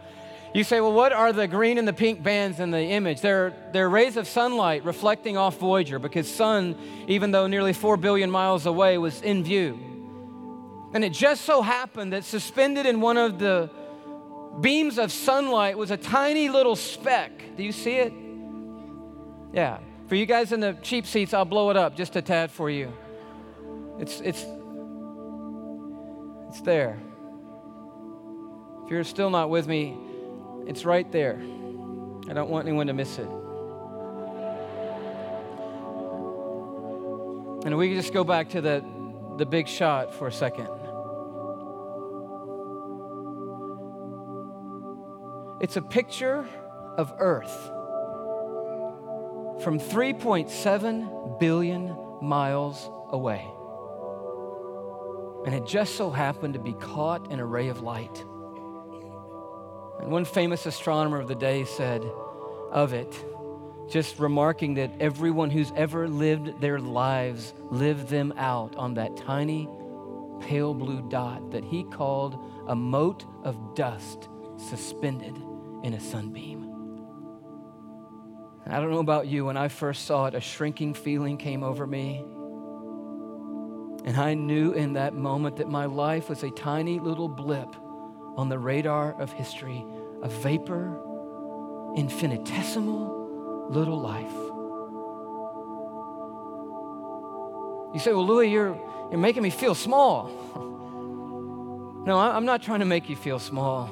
You say, well, what are the green and the pink bands in the image? They're, they're rays of sunlight reflecting off Voyager because sun, even though nearly 4 billion miles away, was in view. And it just so happened that suspended in one of the beams of sunlight was a tiny little speck. Do you see it? Yeah. For you guys in the cheap seats, I'll blow it up just a tad for you. It's, it's, it's there. If you're still not with me, it's right there. I don't want anyone to miss it. And we can just go back to the, the big shot for a second. It's a picture of Earth from 3.7 billion miles away. And it just so happened to be caught in a ray of light. And one famous astronomer of the day said of it, just remarking that everyone who's ever lived their lives lived them out on that tiny pale blue dot that he called a mote of dust suspended in a sunbeam. I don't know about you, when I first saw it, a shrinking feeling came over me. And I knew in that moment that my life was a tiny little blip on the radar of history, a vapor, infinitesimal little life. You say, Well, Louie, you're, you're making me feel small. no, I'm not trying to make you feel small.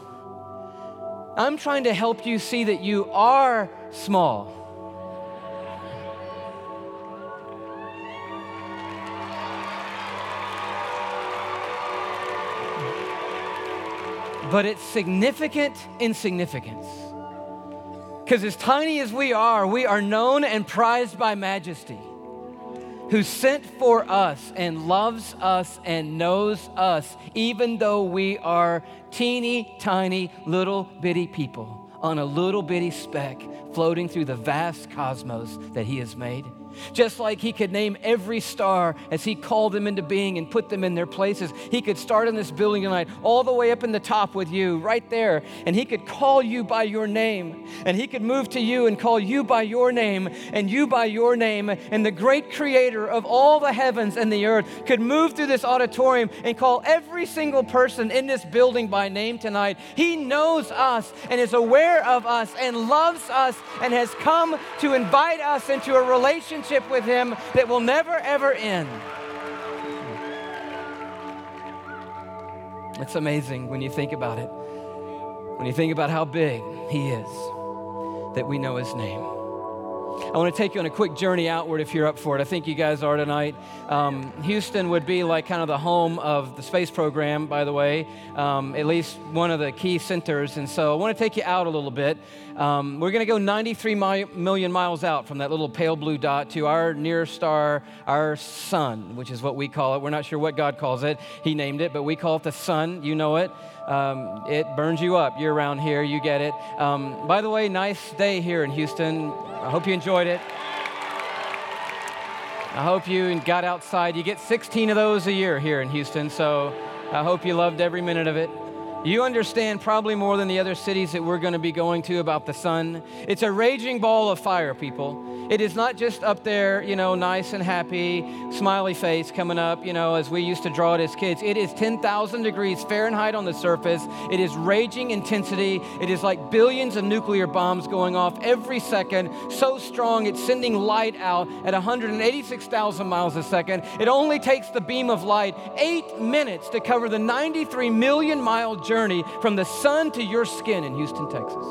I'm trying to help you see that you are small. But it's significant insignificance. Because as tiny as we are, we are known and prized by majesty, who sent for us and loves us and knows us, even though we are teeny tiny little bitty people on a little bitty speck floating through the vast cosmos that he has made. Just like he could name every star as he called them into being and put them in their places. He could start in this building tonight, all the way up in the top with you, right there. And he could call you by your name. And he could move to you and call you by your name and you by your name. And the great creator of all the heavens and the earth could move through this auditorium and call every single person in this building by name tonight. He knows us and is aware of us and loves us and has come to invite us into a relationship relationship with Him that will never, ever end. It's amazing when you think about it. When you think about how big He is, that we know His name. I want to take you on a quick journey outward if you're up for it. I think you guys are tonight. Um, Houston would be like kind of the home of the space program, by the way, um, at least one of the key centers. And so I want to take you out a little bit. Um, we're going to go 93 mi- million miles out from that little pale blue dot to our nearest star, our sun, which is what we call it. We're not sure what God calls it. He named it, but we call it the sun. You know it. Um, it burns you up. You're around here, you get it. Um, by the way, nice day here in Houston. I hope you enjoyed it. I hope you got outside. You get 16 of those a year here in Houston, so I hope you loved every minute of it. You understand probably more than the other cities that we're going to be going to about the sun. It's a raging ball of fire, people. It is not just up there, you know, nice and happy, smiley face coming up, you know, as we used to draw it as kids. It is 10,000 degrees Fahrenheit on the surface. It is raging intensity. It is like billions of nuclear bombs going off every second, so strong it's sending light out at 186,000 miles a second. It only takes the beam of light eight minutes to cover the 93 million mile journey from the sun to your skin in Houston, Texas.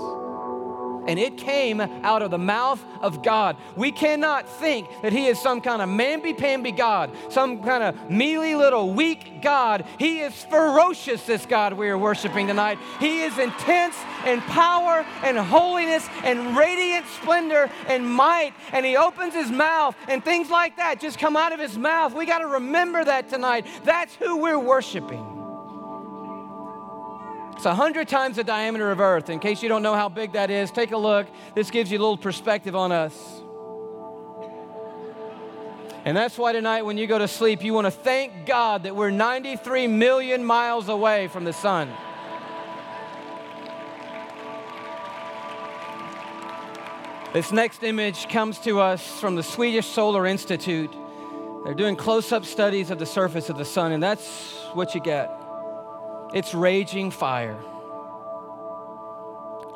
and it came out of the mouth of God. We cannot think that He is some kind of mamby-pamby God, some kind of mealy little weak God. He is ferocious, this God we are worshiping tonight. He is intense in power and holiness and radiant splendor and might, and He opens His mouth, and things like that just come out of His mouth. We got to remember that tonight. That's who we're worshiping. It's 100 times the diameter of Earth. In case you don't know how big that is, take a look. This gives you a little perspective on us. And that's why tonight, when you go to sleep, you want to thank God that we're 93 million miles away from the sun. This next image comes to us from the Swedish Solar Institute. They're doing close up studies of the surface of the sun, and that's what you get. It's raging fire.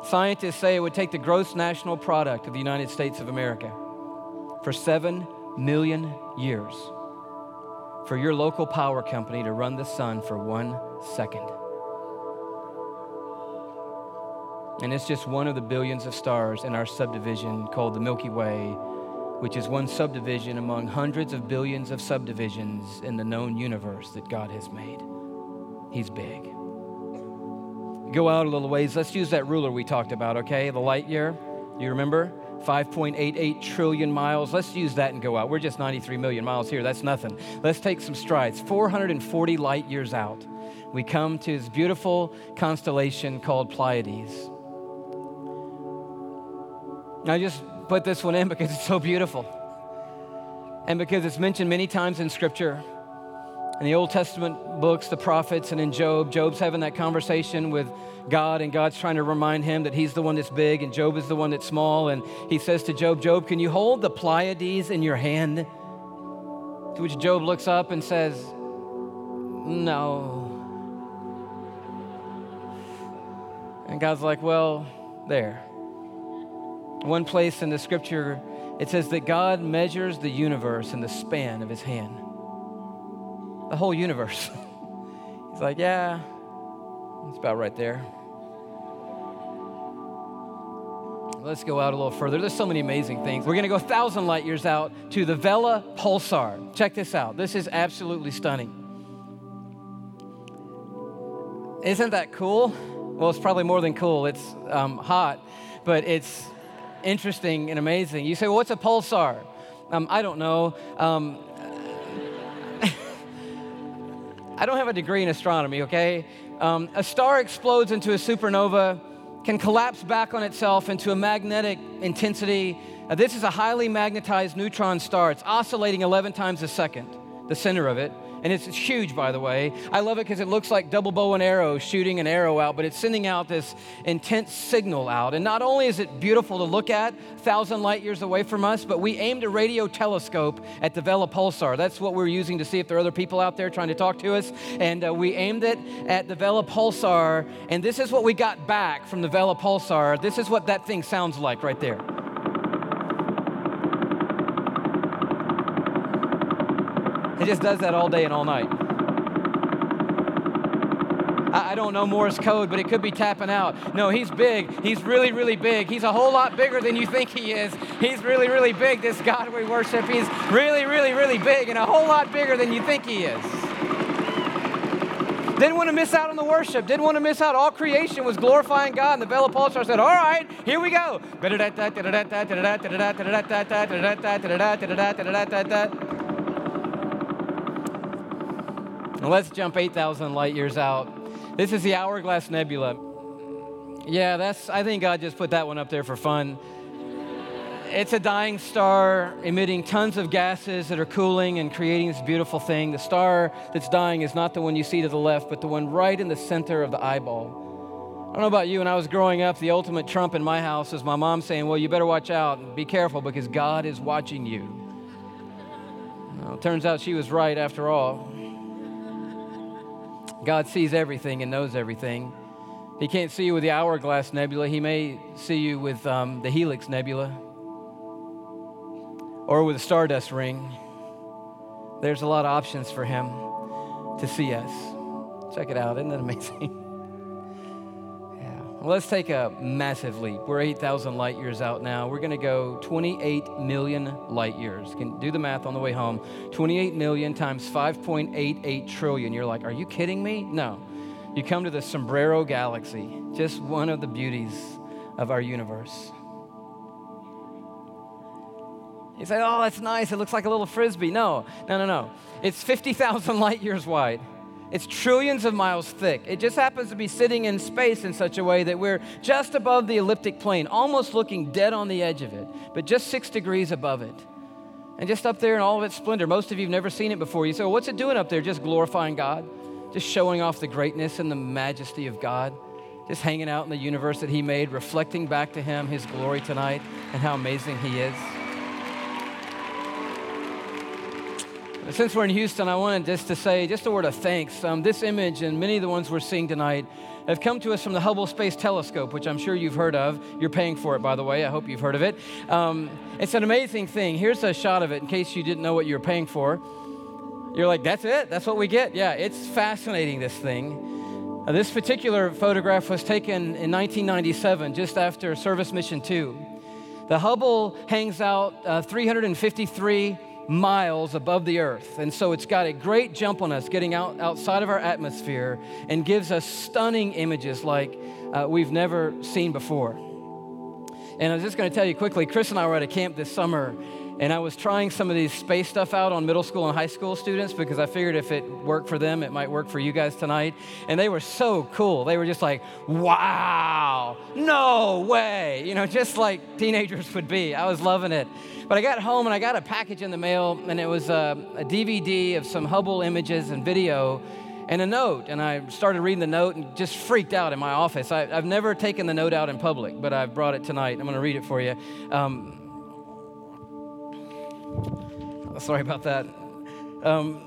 Scientists say it would take the gross national product of the United States of America for seven million years for your local power company to run the sun for one second. And it's just one of the billions of stars in our subdivision called the Milky Way, which is one subdivision among hundreds of billions of subdivisions in the known universe that God has made. He's big. Go out a little ways. Let's use that ruler we talked about, okay? The light year. You remember? 5.88 trillion miles. Let's use that and go out. We're just 93 million miles here. That's nothing. Let's take some strides. 440 light years out, we come to this beautiful constellation called Pleiades. Now, I just put this one in because it's so beautiful and because it's mentioned many times in Scripture in the Old Testament books, the prophets, and in Job, Job's having that conversation with God, and God's trying to remind him that he's the one that's big and Job is the one that's small. And he says to Job, Job, can you hold the Pleiades in your hand? To which Job looks up and says, No. And God's like, Well, there. One place in the scripture, it says that God measures the universe in the span of his hand the whole universe. He's like, yeah, it's about right there. Let's go out a little further. There's so many amazing things. We're going to go 1,000 light years out to the Vela Pulsar. Check this out. This is absolutely stunning. Isn't that cool? Well, it's probably more than cool. It's um, hot, but it's interesting and amazing. You say, well, what's a pulsar? Um, I don't know. Um, I don't have a degree in astronomy, okay? Um, a star explodes into a supernova, can collapse back on itself into a magnetic intensity. Uh, this is a highly magnetized neutron star. It's oscillating 11 times a second, the center of it and it's huge, by the way. I love it because it looks like double bow and arrow shooting an arrow out, but it's sending out this intense signal out. And not only is it beautiful to look at, thousand light years away from us, but we aimed a radio telescope at the Vela Pulsar. That's what we're using to see if there are other people out there trying to talk to us. And uh, we aimed it at the Vela Pulsar, and this is what we got back from the Vela Pulsar. This is what that thing sounds like right there. He just does that all day and all night. I, don't know Morse code, but it could be tapping out. No, he's big. He's really, really big. He's a whole lot bigger than you think he is. He's really, really big, this God we worship. He's really, really, really big and a whole lot bigger than you think he is. Didn't want to miss out on the worship. Didn't want to miss out. All creation was glorifying God. And the Vela Pulsar said, All right, here we go. Let's jump 8,000 light years out. This is the Hourglass Nebula. Yeah, that's, I think God just put that one up there for fun. It's a dying star emitting tons of gases that are cooling and creating this beautiful thing. The star that's dying is not the one you see to the left, but the one right in the center of the eyeball. I don't know about you, when I was growing up, the ultimate trump in my house was my mom saying, Well, you better watch out and be careful because God is watching you. Well, turns out she was right after all. God sees everything and knows everything. He can't see you with the Hourglass Nebula. He may see you with um, the Helix Nebula or with a Stardust Ring. There's a lot of options for Him to see us. Check it out. Isn't that amazing? let's take a massive leap. We're 8,000 light years out now. We're going to go 28 million light years. Can do the math on the way home. 28 million times 5.88 trillion. You're like, are you kidding me? No. You come to the Sombrero Galaxy, just one of the beauties of our universe. You say, oh, that's nice. It looks like a little frisbee. No, no, no, no. It's 50,000 light years wide. It's trillions of miles thick. It just happens to be sitting in space in such a way that we're just above the elliptic plane, almost looking dead on the edge of it, but just six degrees above it. And just up there in all of its splendor. Most of you have never seen it before. You say, well, what's it doing up there? Just glorifying God, just showing off the greatness and the majesty of God, just hanging out in the universe that He made, reflecting back to Him His glory tonight and how amazing He is. Since we're in Houston, I wanted just to say just a word of thanks. Um, this image and many of the ones we're seeing tonight have come to us from the Hubble Space Telescope, which I'm sure you've heard of. You're paying for it, by the way. I hope you've heard of it. Um, it's an amazing thing. Here's a shot of it in case you didn't know what you were paying for. You're like, that's it? That's what we get? Yeah, it's fascinating, this thing. Uh, this particular photograph was taken in 1997, just after Service Mission 2. The Hubble hangs out uh, 353 miles above the earth. And so it's got a great jump on us getting out outside of our atmosphere and gives us stunning images like uh, we've never seen before. And I was just going to tell you quickly Chris and I were at a camp this summer and I was trying some of these space stuff out on middle school and high school students because I figured if it worked for them, it might work for you guys tonight. And they were so cool. They were just like, wow, no way. You know, just like teenagers would be. I was loving it. But I got home and I got a package in the mail, and it was a, a DVD of some Hubble images and video and a note. And I started reading the note and just freaked out in my office. I, have never taken the note out in public, but I've brought it tonight. I'm going to read it for you. Um, sorry about that. Um,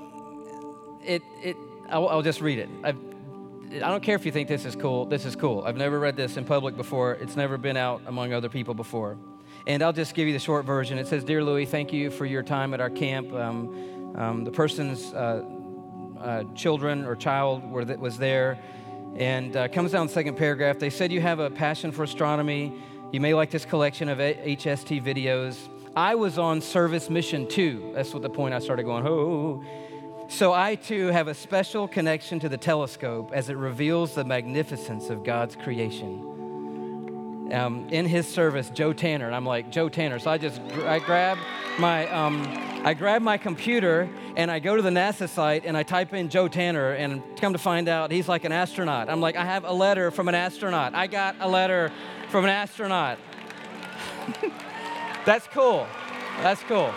it, it, I'll, I'll, just read it. I've, I don't care if you think this is cool. This is cool. I've never read this in public before. It's never been out among other people before. And I'll just give you the short version. It says, Dear Louie, thank you for your time at our camp. Um, um, the person's uh, uh, children or child were was there. And uh, comes down the second paragraph. They said you have a passion for astronomy. You may like this collection of HST videos. I was on service mission too. That's what the point I started going, oh. So I too have a special connection to the telescope as it reveals the magnificence of God's creation um, in his service, Joe Tanner. And I'm like, Joe Tanner. So I just, I grab my, um, I grab my computer and I go to the NASA site and I type in Joe Tanner and come to find out he's like an astronaut. I'm like, I have a letter from an astronaut. I got a letter from an astronaut. That's cool. That's cool.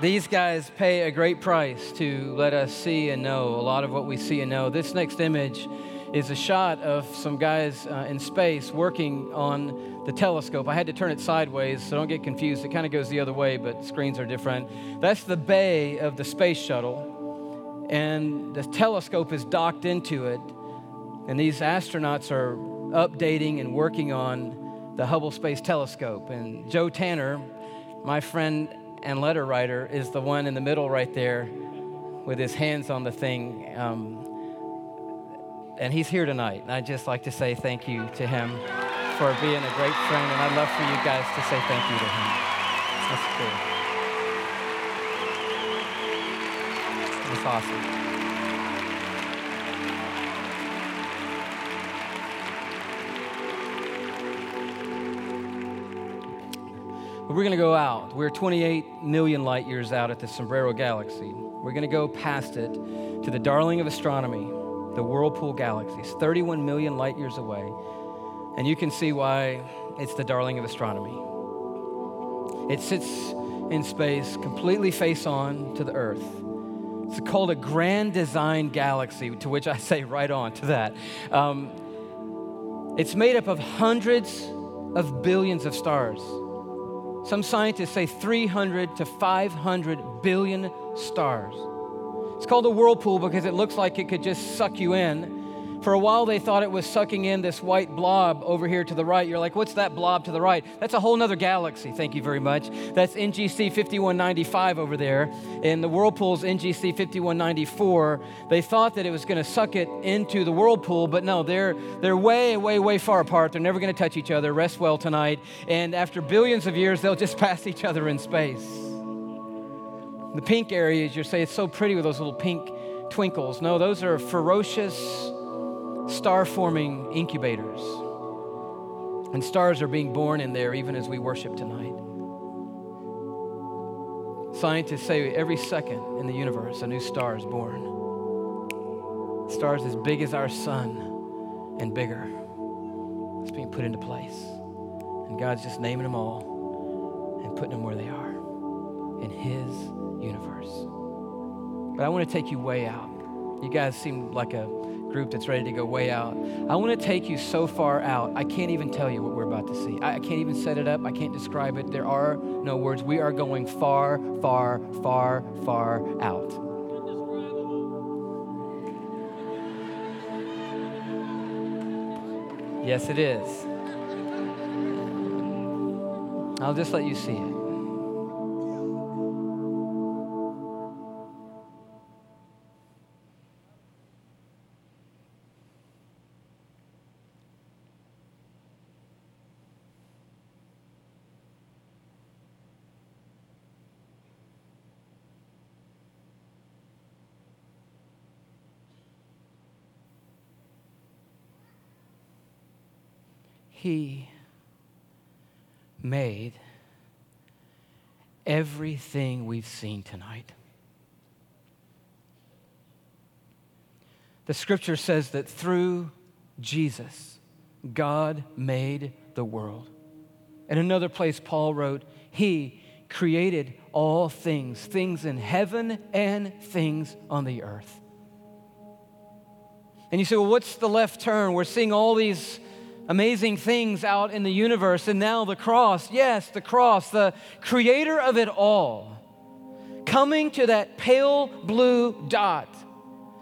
These guys pay a great price to let us see and know a lot of what we see and know. This next image is a shot of some guys uh, in space working on the telescope. I had to turn it sideways, so don't get confused. It kind of goes the other way, but screens are different. That's the bay of the space shuttle, and the telescope is docked into it. And these astronauts are updating and working on the Hubble Space Telescope. And Joe Tanner, my friend and letter writer is the one in the middle right there with his hands on the thing. Um, and he's here tonight. And I'd just like to say thank you to him for being a great friend. And I'd love for you guys to say thank you to him. That's cool. That's awesome. We're going to go out. We're 28 million light years out at the Sombrero Galaxy. We're going to go past it to the darling of astronomy, the Whirlpool Galaxy. It's 31 million light years away. And you can see why it's the darling of astronomy. It sits in space, completely face on to the Earth. It's called a grand design galaxy, to which I say right on to that. Um, it's made up of hundreds of billions of stars. Some scientists say 300 to 500 billion stars. It's called a whirlpool because it looks like it could just suck you in. For a while, they thought it was sucking in this white blob over here to the right. You're like, what's that blob to the right? That's a whole other galaxy. Thank you very much. That's NGC 5195 over there. In the whirlpool's NGC 5194, they thought that it was going to suck it into the whirlpool, but no, they're, they're way, way, way far apart. They're never going to touch each other. Rest well tonight. And after billions of years, they'll just pass each other in space. The pink areas, you say it's so pretty with those little pink twinkles. No, those are ferocious star forming incubators. And stars are being born in there even as we worship tonight. Scientists say every second in the universe, a new star is born. Stars as big as our sun and bigger. It's being put into place. And God's just naming them all and putting them where they are in His universe. But I want to take you way out. You guys seem like a group that's ready to go way out. I want to take you so far out, I can't even tell you what we're about to see. I, I can't even set it up, I can't describe it. There are no words. We are going far, far, far, far out. Yes, it is. I'll just let you see it. He made everything we've seen tonight. The scripture says that through Jesus, God made the world. In another place, Paul wrote, He created all things, things in heaven and things on the earth. And you say, well, what's the left turn? We're seeing all these amazing things out in the universe. And now the cross, yes, the cross, the creator of it all, coming to that pale blue dot,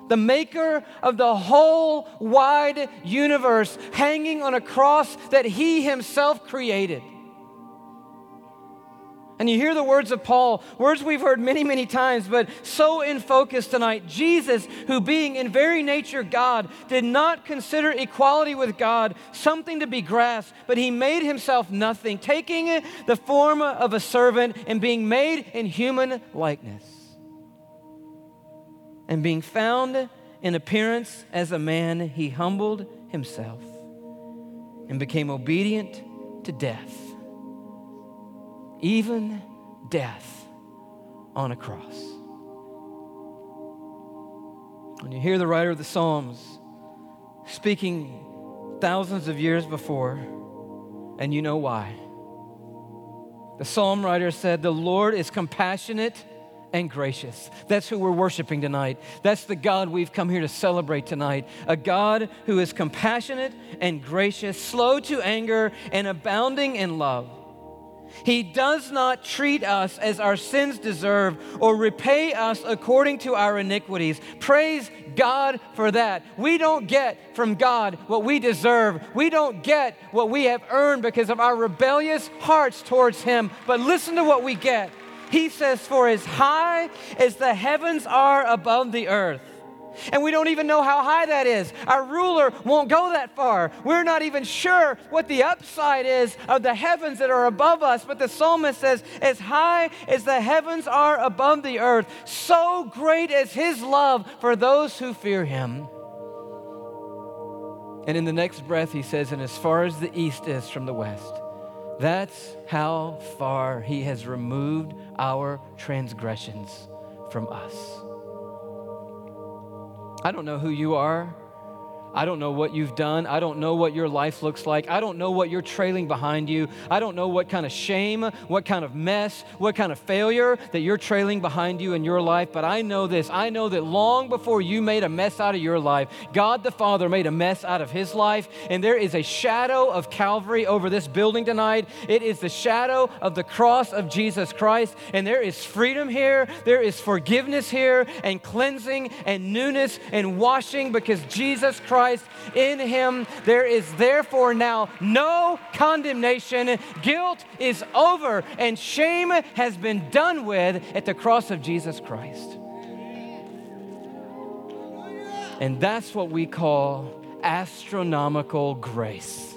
the maker of the whole wide universe, hanging on a cross that he himself created. And you hear the words of Paul, words we've heard many, many times, but so in focus tonight. Jesus, who being in very nature God, did not consider equality with God something to be grasped, but he made himself nothing, taking the form of a servant and being made in human likeness. And being found in appearance as a man, he humbled himself and became obedient to death even death on a cross. When you hear the writer of the Psalms speaking thousands of years before, and you know why. The psalm writer said, The Lord is compassionate and gracious. That's who we're worshiping tonight. That's the God we've come here to celebrate tonight. A God who is compassionate and gracious, slow to anger, and abounding in love. He does not treat us as our sins deserve or repay us according to our iniquities. Praise God for that. We don't get from God what we deserve. We don't get what we have earned because of our rebellious hearts towards Him. But listen to what we get. He says, For as high as the heavens are above the earth, and we don't even know how high that is. Our ruler won't go that far. We're not even sure what the upside is of the heavens that are above us. But the psalmist says, As high as the heavens are above the earth, so great is his love for those who fear him. And in the next breath, he says, And as far as the east is from the west, that's how far he has removed our transgressions from us. I don't know who you are. I don't know what you've done. I don't know what your life looks like. I don't know what you're trailing behind you. I don't know what kind of shame, what kind of mess, what kind of failure that you're trailing behind you in your life. But I know this I know that long before you made a mess out of your life, God the Father made a mess out of his life. And there is a shadow of Calvary over this building tonight. It is the shadow of the cross of Jesus Christ. And there is freedom here, there is forgiveness here, and cleansing and newness and washing because Jesus Christ Christ. In him there is therefore now no condemnation. Guilt is over, and shame has been done with at the cross of Jesus Christ. And that's what we call astronomical grace.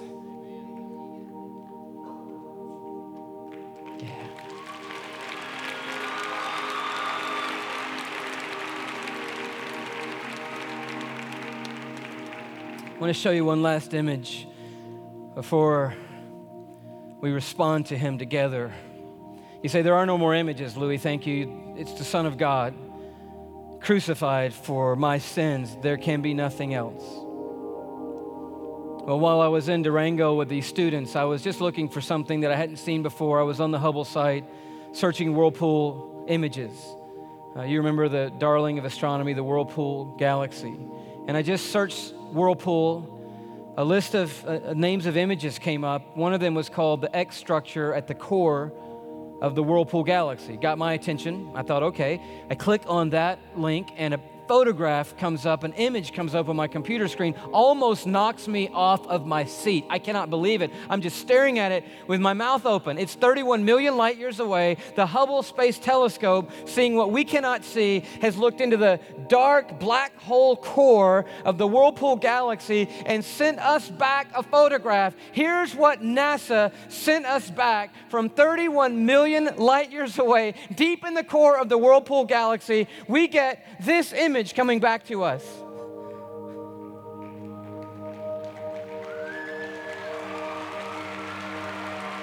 I want to show you one last image before we respond to him together. You say, There are no more images, Louie. Thank you. It's the Son of God crucified for my sins. There can be nothing else. Well, while I was in Durango with these students, I was just looking for something that I hadn't seen before. I was on the Hubble site searching Whirlpool images. Uh, you remember the darling of astronomy, the Whirlpool galaxy. And I just searched Whirlpool. A list of uh, names of images came up. One of them was called the X structure at the core of the Whirlpool galaxy. Got my attention. I thought, okay. I click on that link, and a photograph comes up, an image comes up on my computer screen, almost knocks me off of my seat. I cannot believe it. I'm just staring at it with my mouth open. It's 31 million light years away. The Hubble Space Telescope, seeing what we cannot see, has looked into the dark black hole core of the Whirlpool galaxy and sent us back a photograph. Here's what NASA sent us back from 31 million light years away, deep in the core of the Whirlpool galaxy. We get this image image coming back to us.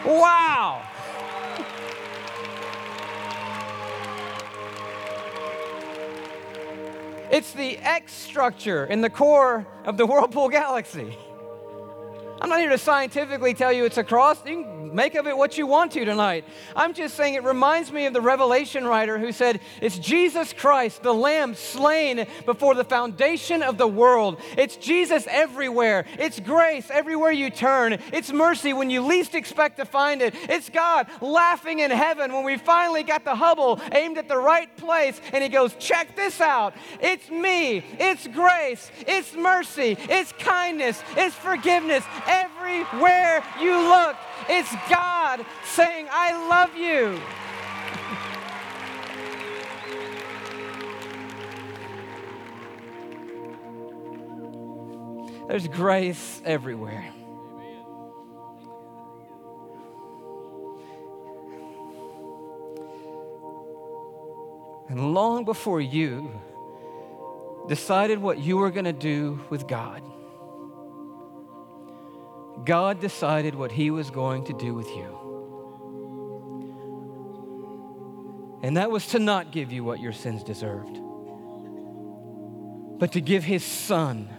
Wow! It's the X structure in the core of the Whirlpool galaxy. I'm not here to scientifically tell you it's a cross. You can make of it what you want to tonight. I'm just saying it reminds me of the Revelation writer who said, It's Jesus Christ, the Lamb slain before the foundation of the world. It's Jesus everywhere. It's grace everywhere you turn. It's mercy when you least expect to find it. It's God laughing in heaven when we finally got the Hubble aimed at the right place and He goes, Check this out. It's me. It's grace. It's mercy. It's kindness. It's forgiveness Everywhere you look, it's God saying, I love you. There's grace everywhere. And long before you decided what you were going to do with God, God decided what He was going to do with you. And that was to not give you what your sins deserved, but to give His Son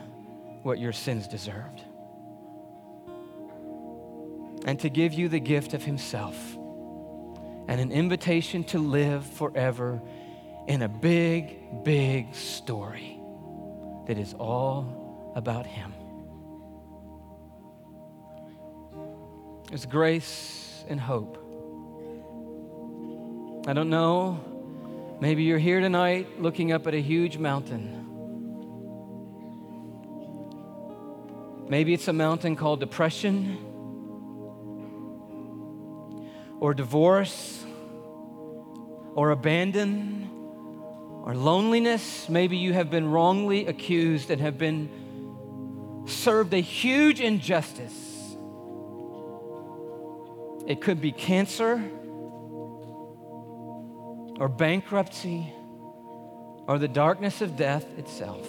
what your sins deserved. And to give you the gift of Himself and an invitation to live forever in a big, big story that is all about Him. It's grace and hope. I don't know. Maybe you're here tonight looking up at a huge mountain. Maybe it's a mountain called depression or divorce or abandon or loneliness. Maybe you have been wrongly accused and have been served a huge injustice. It could be cancer or bankruptcy or the darkness of death itself.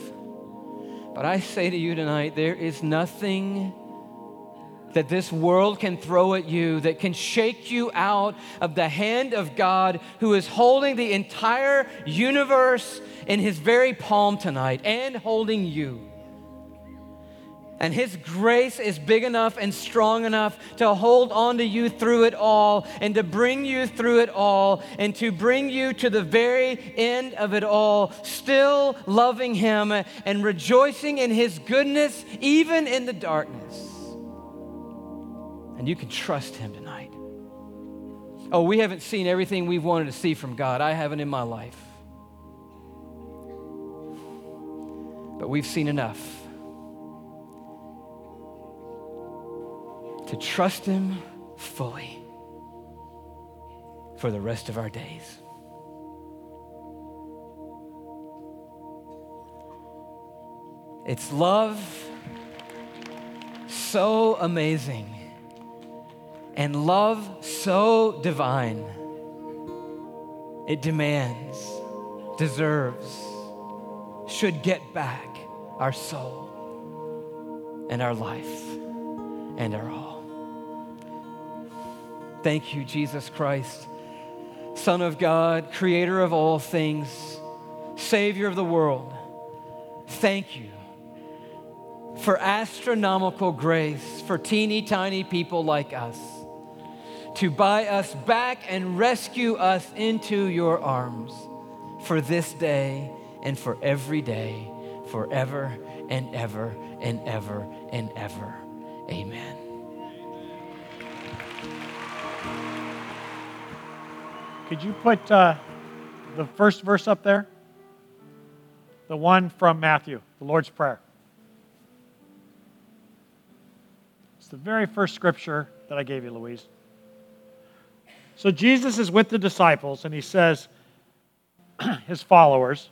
But I say to you tonight, there is nothing that this world can throw at you that can shake you out of the hand of God who is holding the entire universe in his very palm tonight and holding you. And His grace is big enough and strong enough to hold on to you through it all and to bring you through it all and to bring you to the very end of it all, still loving Him and rejoicing in His goodness, even in the darkness. And you can trust Him tonight. Oh, we haven't seen everything we've wanted to see from God. I haven't in my life. But we've seen enough to trust Him fully for the rest of our days. It's love so amazing and love so divine. It demands, deserves, should get back our soul and our life and our all. Thank you, Jesus Christ, Son of God, creator of all things, Savior of the world. Thank you for astronomical grace for teeny tiny people like us to buy us back and rescue us into your arms for this day and for every day, forever and ever and ever and ever. Amen. Could you put uh, the first verse up there? The one from Matthew, the Lord's Prayer. It's the very first scripture that I gave you, Louise. So Jesus is with the disciples, and he says, his followers,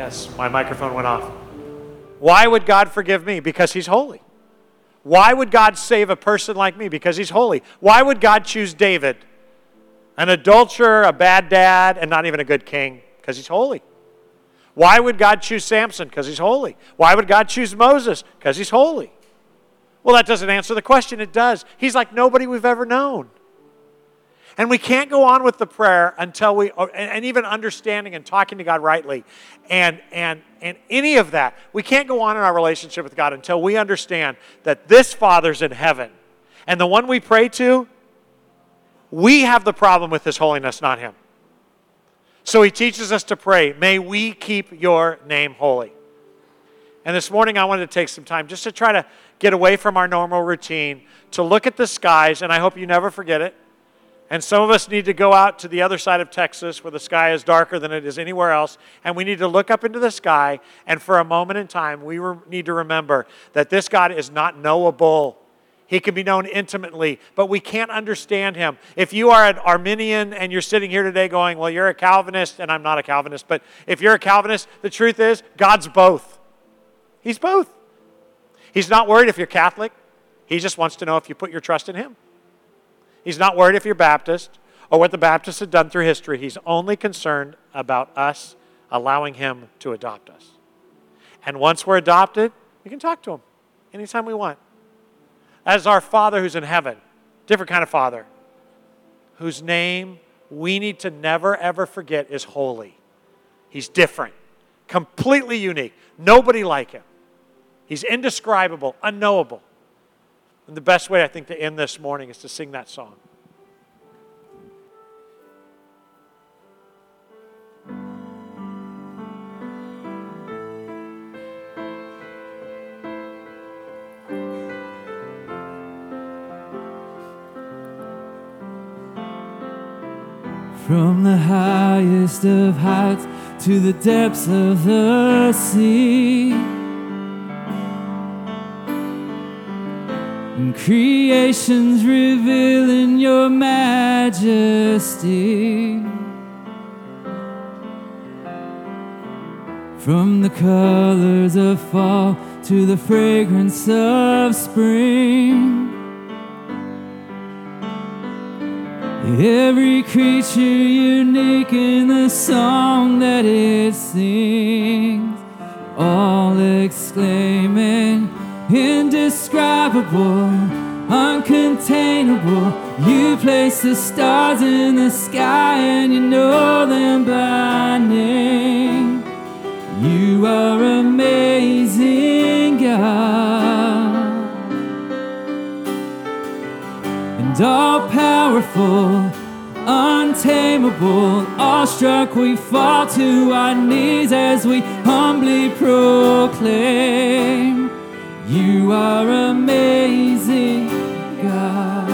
Yes, my microphone went off. Why would God forgive me? Because He's holy. Why would God save a person like me? Because He's holy. Why would God choose David, an adulterer, a bad dad, and not even a good king? Because He's holy. Why would God choose Samson? Because He's holy. Why would God choose Moses? Because He's holy. Well, that doesn't answer the question. It does. He's like nobody we've ever known. And we can't go on with the prayer until we, oh, and even understanding and talking to God rightly, and, and, and any of that. We can't go on in our relationship with God until we understand that this Father's in heaven. And the one we pray to, we have the problem with His holiness, not Him. So He teaches us to pray, may we keep your name holy. And this morning, I wanted to take some time just to try to get away from our normal routine, to look at the skies, and I hope you never forget it and some of us need to go out to the other side of Texas where the sky is darker than it is anywhere else. And we need to look up into the sky. And for a moment in time, we re- need to remember that this God is not knowable. He can be known intimately, but we can't understand him. If you are an Arminian and you're sitting here today going, Well, you're a Calvinist, and I'm not a Calvinist, but if you're a Calvinist, the truth is, God's both. He's both. He's not worried if you're Catholic, He just wants to know if you put your trust in Him. He's not worried if you're Baptist or what the Baptists have done through history. He's only concerned about us allowing Him to adopt us. And once we're adopted, we can talk to Him. anytime we want. As our Father who's in heaven, different kind of Father, whose name we need to never ever forget is holy. He's different, completely unique. Nobody like him. He's indescribable, unknowable. And the best way I think to end this morning is to sing that song. From the highest of heights to the depths of the sea. And creation's revealing your majesty. From the colors of fall to the fragrance of spring. Every creature unique in the song that it sings, all exclaiming, indescribable, uncontainable. You place the stars in the sky and you know them by name. You are amazing, God. and all powerful, untamable. Awestruck, we fall to our knees as we humbly proclaim, You are amazing, God.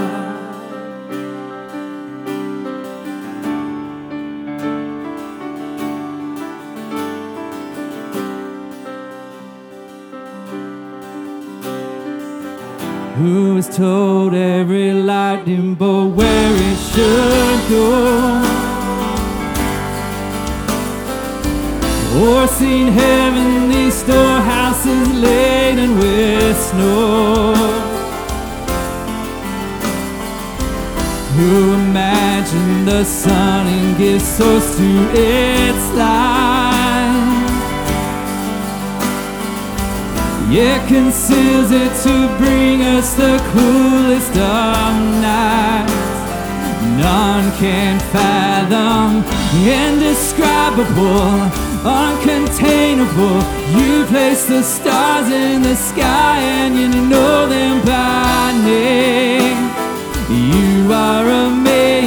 Who has told every lightning bolt where it should go? Or seen heavenly storehouses laden with snow? Who imagined the sun and gives source to its light? Yet conceals it to bring us the coolest of nights. None can fathom, the indescribable, uncontainable. You place the stars in the sky and you know them by name. You are amazing,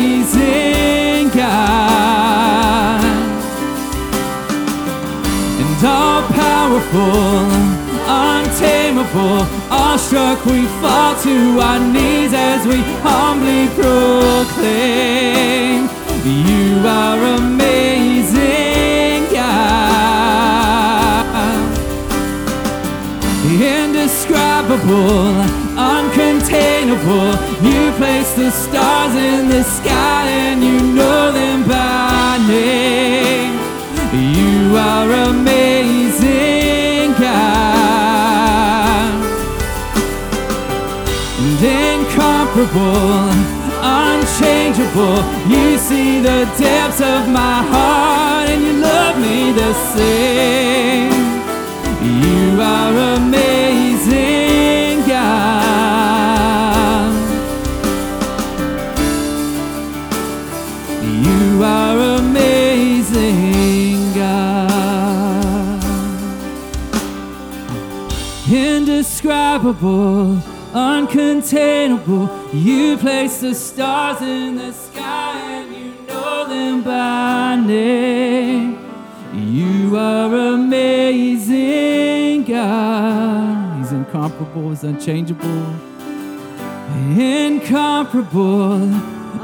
Awestruck, we fall to our knees as we humbly proclaim, You are amazing, God. Indescribable, uncontainable. You place the stars in the sky and you know them by name. You are amazing, incomparable, unchangeable. You see the depths of my heart and you love me the same. You are amazing, God. You are amazing, God indescribable, uncontainable. You place the stars in the sky and you know them by name. You are amazing, God. He's incomparable, he's unchangeable, incomparable,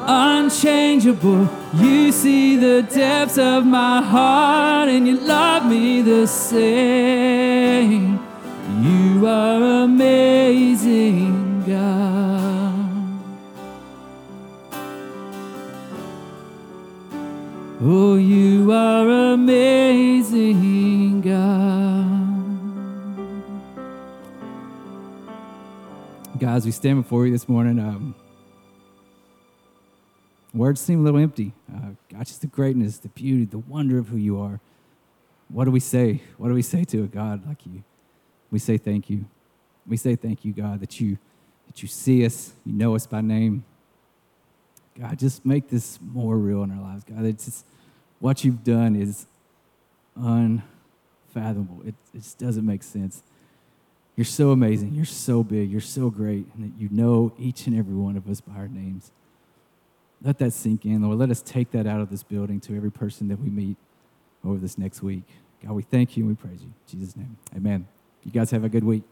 unchangeable. You see the depths of my heart and you love me the same. You are amazing, God. Oh, you are amazing, God. Guys, we stand before you this morning. Um, words seem a little empty. Uh, God, just the greatness, the beauty, the wonder of who you are. What do we say? What do we say to a God like you? We say thank you. We say thank you, God, that you, that you see us, you know us by name. God, just make this more real in our lives, God. It's just, what you've done is unfathomable. It, it just doesn't make sense. You're so amazing. You're so big. You're so great. And that you know each and every one of us by our names. Let that sink in, Lord. Let us take that out of this building to every person that we meet over this next week. God, we thank you and we praise you. In Jesus' name. Amen. You guys have a good week.